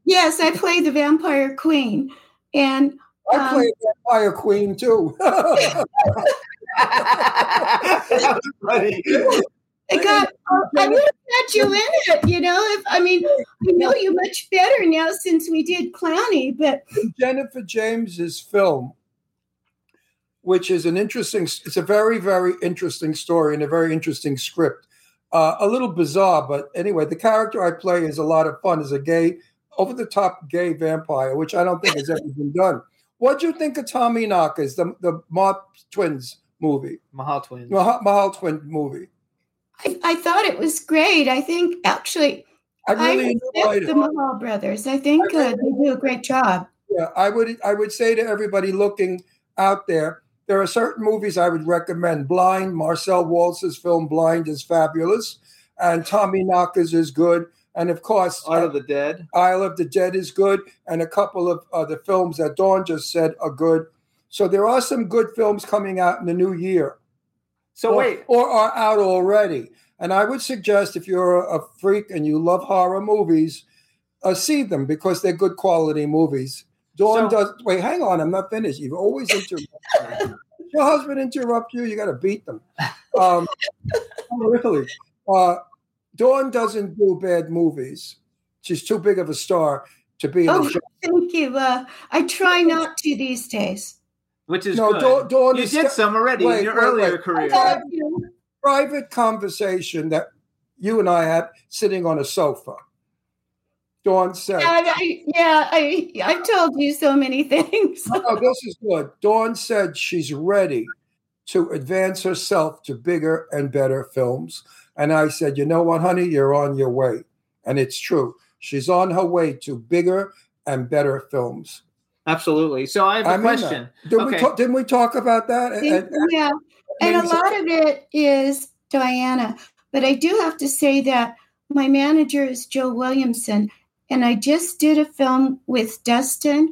yes, I play the vampire queen. And I um, played Vampire Queen too. *laughs* *laughs* I got. I would have had you in it, you know. If I mean, I know you much better now since we did Clowny, but Jennifer James's film, which is an interesting, it's a very, very interesting story and a very interesting script. Uh, a little bizarre, but anyway, the character I play is a lot of fun. Is a gay, over the top gay vampire, which I don't think has ever been done. What do you think of Tommy Knockers, the the Mahal twins movie? Mahal twins. Mahal, Mahal twin movie. I, I thought it was great. I think actually, I really respect enjoyed it. the Mahal brothers. I think uh, they do a great job. Yeah, I would I would say to everybody looking out there, there are certain movies I would recommend. Blind, Marcel Walz's film Blind is fabulous, and Tommy Knockers is good, and of course Art of the Dead. Isle of the Dead is good, and a couple of uh, the films that Dawn just said are good. So there are some good films coming out in the new year. So or, wait. or are out already. And I would suggest if you're a, freak and you love horror movies, uh, see them because they're good quality movies. Dawn does. Wait, hang on. I'm not finished. You've always interrupt. Your husband interrupt you. You got to beat them. Um, *laughs* really. Uh, Dawn doesn't do bad movies. She's too big of a star to be in Oh, the show. thank you. Uh, I try not to these days. Which is No, good. Dawn- Dawn you is did some already Wait, in your wait, earlier wait. career. Thank you. private conversation that you and I had sitting on a sofa. Dawn said, Yeah, I, yeah, I, I've told you so many *laughs* things. Oh, this is good. Dawn said she's ready to advance herself to bigger and better films. And I said, you know what, honey, you're on your way. And it's true. She's on her way to bigger and better films. Absolutely. So I have a I mean question. Did we Okay. talk, didn't we talk about that? And- and- yeah, and a lot of it is Diana. But I do have to say that my manager is Joe Williamson, and I just did a film with Dustin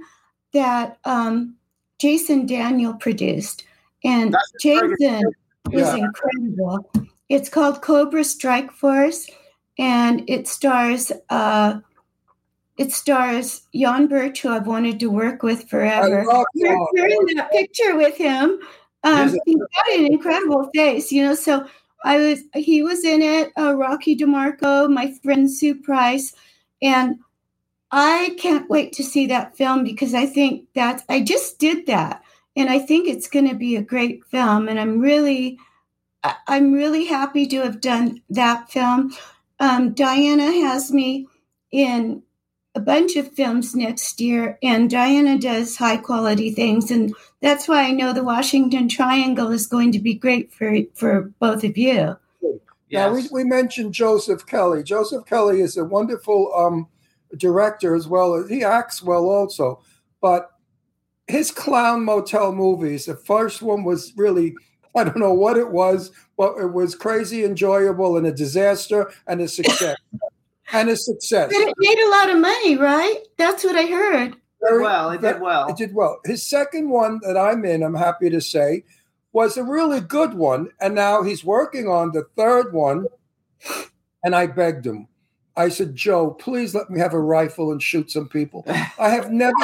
that um, Jason Daniel produced, and Jason is Yeah. incredible. It's called Cobra Strike Force, and it stars uh, it stars Jan Birch, who I've wanted to work with forever. love We're, Jan. we're in that picture with him. Um, he's got an incredible face, you know. So I was he was in it. Uh, Rocky DeMarco, my friend Sue Price, and I can't wait to see that film because I think that I just did that, and I think it's going to be a great film. And I'm really, I'm really happy to have done that film. Um, Diana has me in a bunch of films next year, and Diana does high quality things, and that's why I know the Washington Triangle is going to be great for for both of you. Now we, we mentioned Joseph Kelly. Joseph Kelly is a wonderful um, director as well. as He acts well also, but his clown motel movies. The first one was really I don't know what it was, but it was crazy enjoyable and a disaster and a success. And a success. But it made a lot of money, right? That's what I heard. Very- well. It did well. It did well. His second one that I'm in, I'm happy to say, was a really good one. And now he's working on the third one. And I begged him. I said, Joe, please let me have a rifle and shoot some people. *laughs* I have never.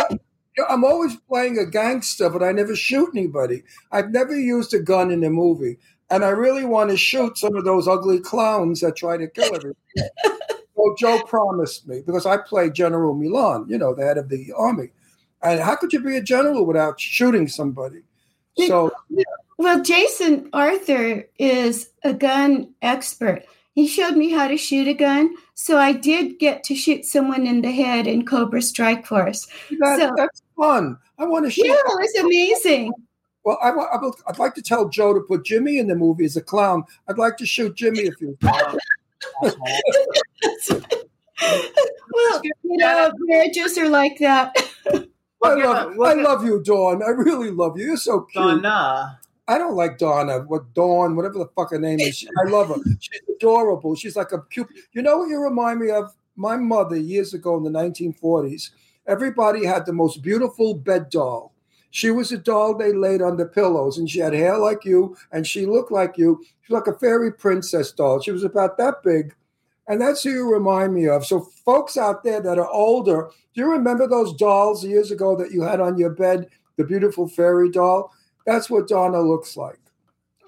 I'm always playing a gangster, but I never shoot anybody. I've never used a gun in a movie. And I really want to shoot some of those ugly clowns that try to kill everybody. *laughs* Well, Joe promised me because I played General Milan, you know, the head of the army. And how could you be a general without shooting somebody? So, Well, Jason Arthur is a gun expert. He showed me how to shoot a gun, so I did get to shoot someone in the head in Cobra Strike Force. that, so, that's fun. I want to shoot. yeah, it was amazing. Well, I, I will, I'd like to tell Joe to put Jimmy in the movie as a clown. I'd like to shoot Jimmy a few times. *laughs* Well, you know, marriages are like that. I love, I love you, Dawn. I really love you. You're so cute. Dawna. I don't like Dawna. What Dawn, whatever the fuck her name is. I love her. She's adorable. She's like a cute. You know what you remind me of? My mother years ago in the 1940s. Everybody had the most beautiful bed doll. She was a doll they laid on the pillows, and she had hair like you, and she looked like you. She was like a fairy princess doll. She was about that big. And that's who you remind me of. So, folks out there that are older, do you remember those dolls years ago that you had on your bed, the beautiful fairy doll? That's what Dawna looks like.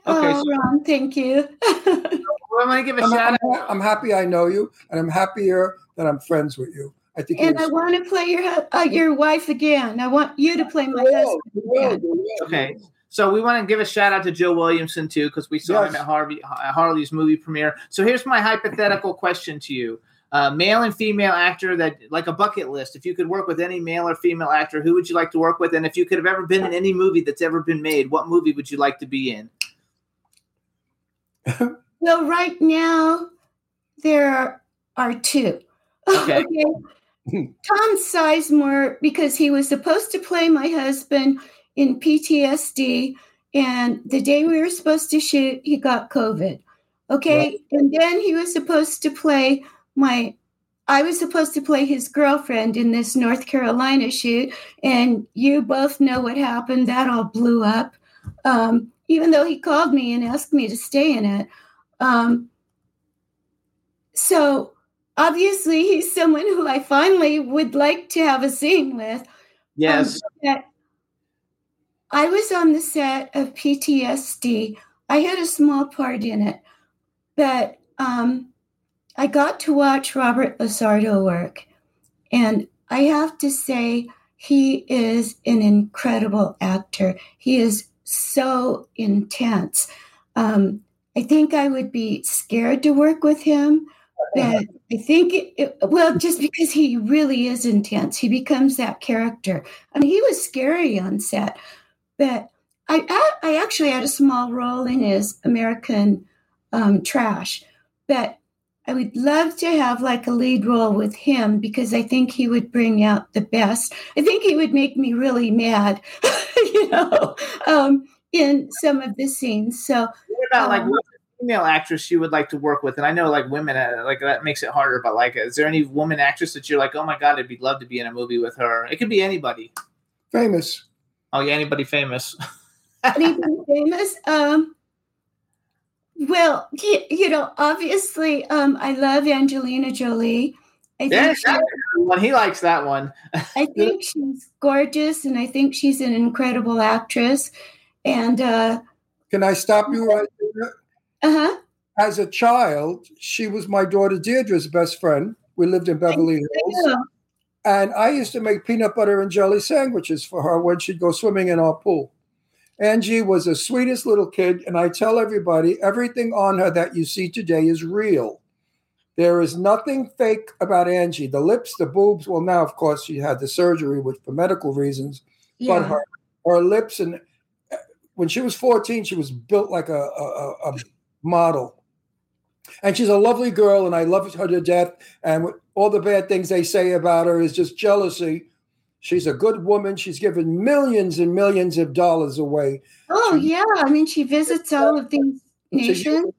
Okay, oh, so- Ron, thank you. I want to give a I'm, shout I'm, out. I'm happy I know you, and I'm happier that I'm friends with you. I think and I want to play your uh, your wife again. I want you to play my husband again. Okay. So we want to give a shout out to Joe Williamson too, because we saw him at Harvey at Harley's movie premiere. So here's my hypothetical question to you: uh, male and female actor that like a bucket list. If you could work with any male or female actor, who would you like to work with? And if you could have ever been in any movie that's ever been made, what movie would you like to be in? Well, right now there are two. *laughs* Okay. Tom Sizemore, because he was supposed to play my husband in PTSD, and the day we were supposed to shoot, he got COVID. Okay. And then he was supposed to play my, I was supposed to play his girlfriend in this North Carolina shoot. And you both know what happened. That all blew up. Um, even though he called me and asked me to stay in it. Um, so obviously, he's someone who I finally would like to have a scene with. Yes. Um, I was on the set of PTSD. I had a small part in it, but um, I got to watch Robert LaSardo work. And I have to say, he is an incredible actor. He is so intense. Um, I think I would be scared to work with him, but I think, it, well, just because he really is intense, he becomes that character. I mean, he was scary on set, but I, I, actually had a small role in his American um, Trash, but I would love to have like a lead role with him because I think he would bring out the best. I think he would make me really mad, *laughs* you know, um, in some of the scenes. So, What about like um, what female actress you would like to work with? And I know like women uh, like that makes it harder, but like, is there any woman actress that you're like, oh my god, I'd be love to be in a movie with her? It could be anybody. famous. Oh yeah, anybody famous. *laughs* anybody famous? Um, Well, you, you know, obviously, um, I love Angelina Jolie. I Yeah, think, she, that's a good one. He likes that one. I *laughs* think she's gorgeous, and I think she's an incredible actress. And uh, Can I stop you right there? Uh-huh. As a child, she was my daughter Deirdre's best friend. We lived in Beverly Hills. Yeah. And I used to make peanut butter and jelly sandwiches for her when she'd go swimming in our pool. Angie was the sweetest little kid, and I tell everybody everything on her that you see today is real. There is nothing fake about Angie. The lips, the boobs. Well, now of course she had the surgery, which for medical reasons. Yeah. But her, her lips and uh, when she was 14, she was built like a, a- a model. And she's a lovely girl, and I love her to death. And all the bad things they say about her is just jealousy. She's a good woman. She's given millions and millions of dollars away Oh yeah, I mean, she visits all of these nations.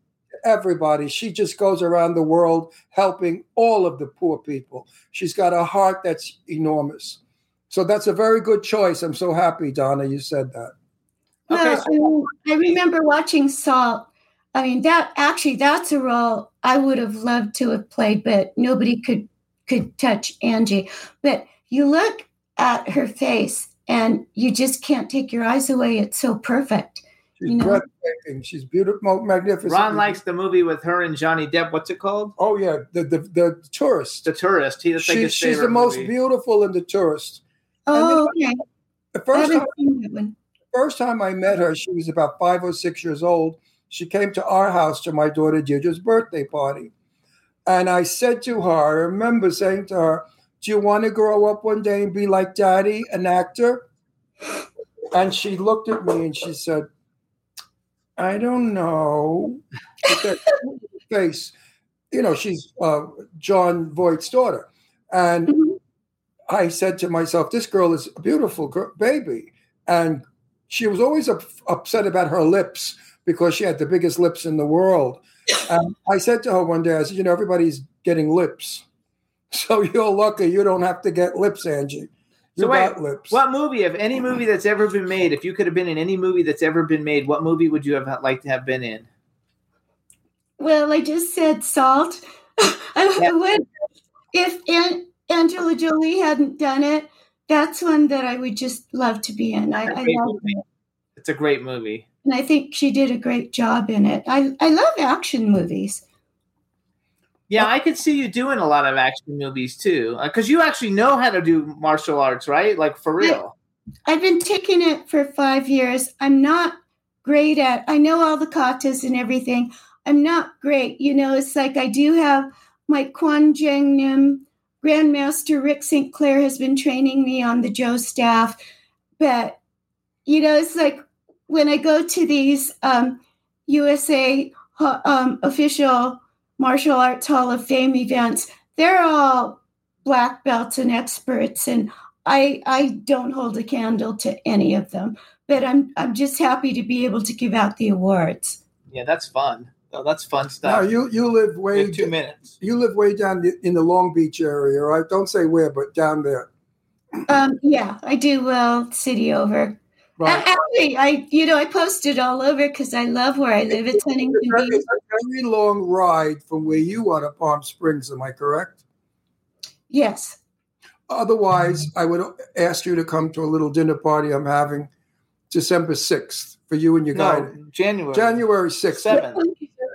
everybody. She just goes around the world helping all of the poor people. She's got a heart that's enormous. So that's a very good choice. I'm so happy, Dawna, you said that. Well, I, mean, I remember watching Salt. I mean, that actually that's a role I would have loved to have played, but nobody could could touch Angie. But you look at her face and you just can't take your eyes away. It's so perfect. She's You know? breathtaking. She's beautiful, magnificent. Ron likes the movie with her and Johnny Depp. What's it called? Oh yeah, the the, the tourist. The tourist. He, that's like She, his she's the favorite most movie. beautiful in the tourist. Oh, okay. The first time, haven't seen that one. first time I met her, she was about five or six years old. She came to our house to my daughter Deirdre's birthday party. And I said to her, I remember saying to her, Do you want to grow up one day and be like daddy, an actor? And she looked at me and she said, I don't know. Face. You know, she's uh, Jon Voight's daughter. And I said to myself, this girl is a beautiful girl, baby. And she was always up, upset about her lips because she had the biggest lips in the world. And *coughs* um, I said to her one day, I said, you know, everybody's getting lips. *laughs* So you're lucky you don't have to get lips, Angie. You So wait, got lips. what movie, if any movie that's ever been made, if you could have been in any movie that's ever been made, what movie would you have liked to have been in? Well, I just said Salt. *laughs* I would if An- Angela Jolie hadn't done it. That's one that I would just love to be in. I, I love movie. it. It's a great movie. And I think she did a great job in it. I, I love action movies. Yeah, I could see you doing a lot of action movies too, uh, because you actually know how to do martial arts, right? Like for real. I've been taking it for five years. I'm not great at, I know all the katas and everything. I'm not great. You know, it's like I do have my Kwan Jang Nim Grandmaster Rick St. Clair has been training me on the jo staff. But, you know, it's like when I go to these um, USA um, official martial arts Hall of Fame events, they're all black belts and experts. And I I don't hold a candle to any of them, but I'm I'm just happy to be able to give out the awards. Yeah, that's fun. Oh, that's fun Now stuff. you you live way In two minutes. You live way down the, in the Long Beach area, right? Don't say where, but down there. Um, yeah, I do well city over. Right. A- Actually, I you know I posted all over because I love where I live. It's Huntington Beach. It's a very long ride from where you are to Palm Springs. Am I correct? Yes. Otherwise, I would ask you to come to a little dinner party I'm having December 6th for you and your guy. No, January. January 6th. Seventh.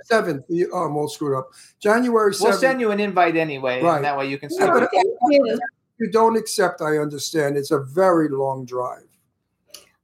7th. You, oh, I'm all screwed up. January 7th. We'll send you an invite anyway, Right. and that way you can. Yeah, Start. but you don't accept, I understand. It's a very long drive.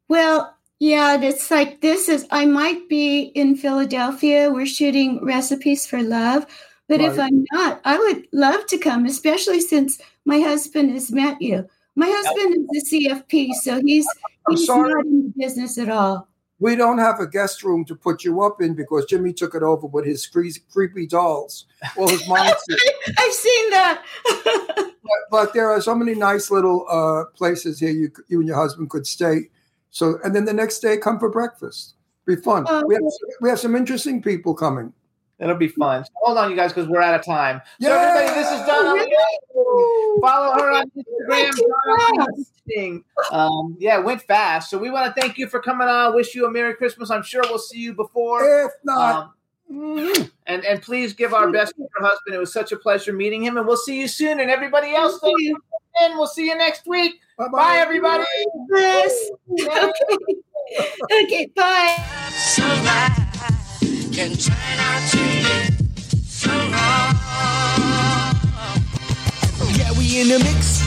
Well, yeah, it's like this is I might be in Philadelphia. We're shooting recipes for love. But if I'm not, I would love to come, especially since my husband has met you. My husband is a CFP, so he's I'm he's sorry. not in the business at all. We don't have a guest room to put you up in because Jimmy took it over with his cre- creepy dolls. Well, his mindset. *laughs* I've seen that. *laughs* but, but there are so many nice little uh, places here you you and your husband could stay. So, and then the next day come for breakfast. Be fun. Oh, we have we have some interesting people coming. It'll be fun. So hold on, you guys, because we're out of time. So Yeah. everybody, this is Dawna. Follow her on Instagram. Dawna Um, yeah, it went fast. So we want to thank you for coming on. Wish you a Merry Christmas. I'm sure we'll see you before. If not, Um, Mm-hmm. And and please give our best to your husband. It was such a pleasure meeting him, and we'll see you soon. And everybody else, thank you. and we'll see you next week. Bye, everybody. Yes. *laughs* Okay. *laughs* okay, bye. can turn out to be so wrong. Yeah, we in the mix.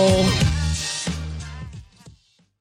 Oh.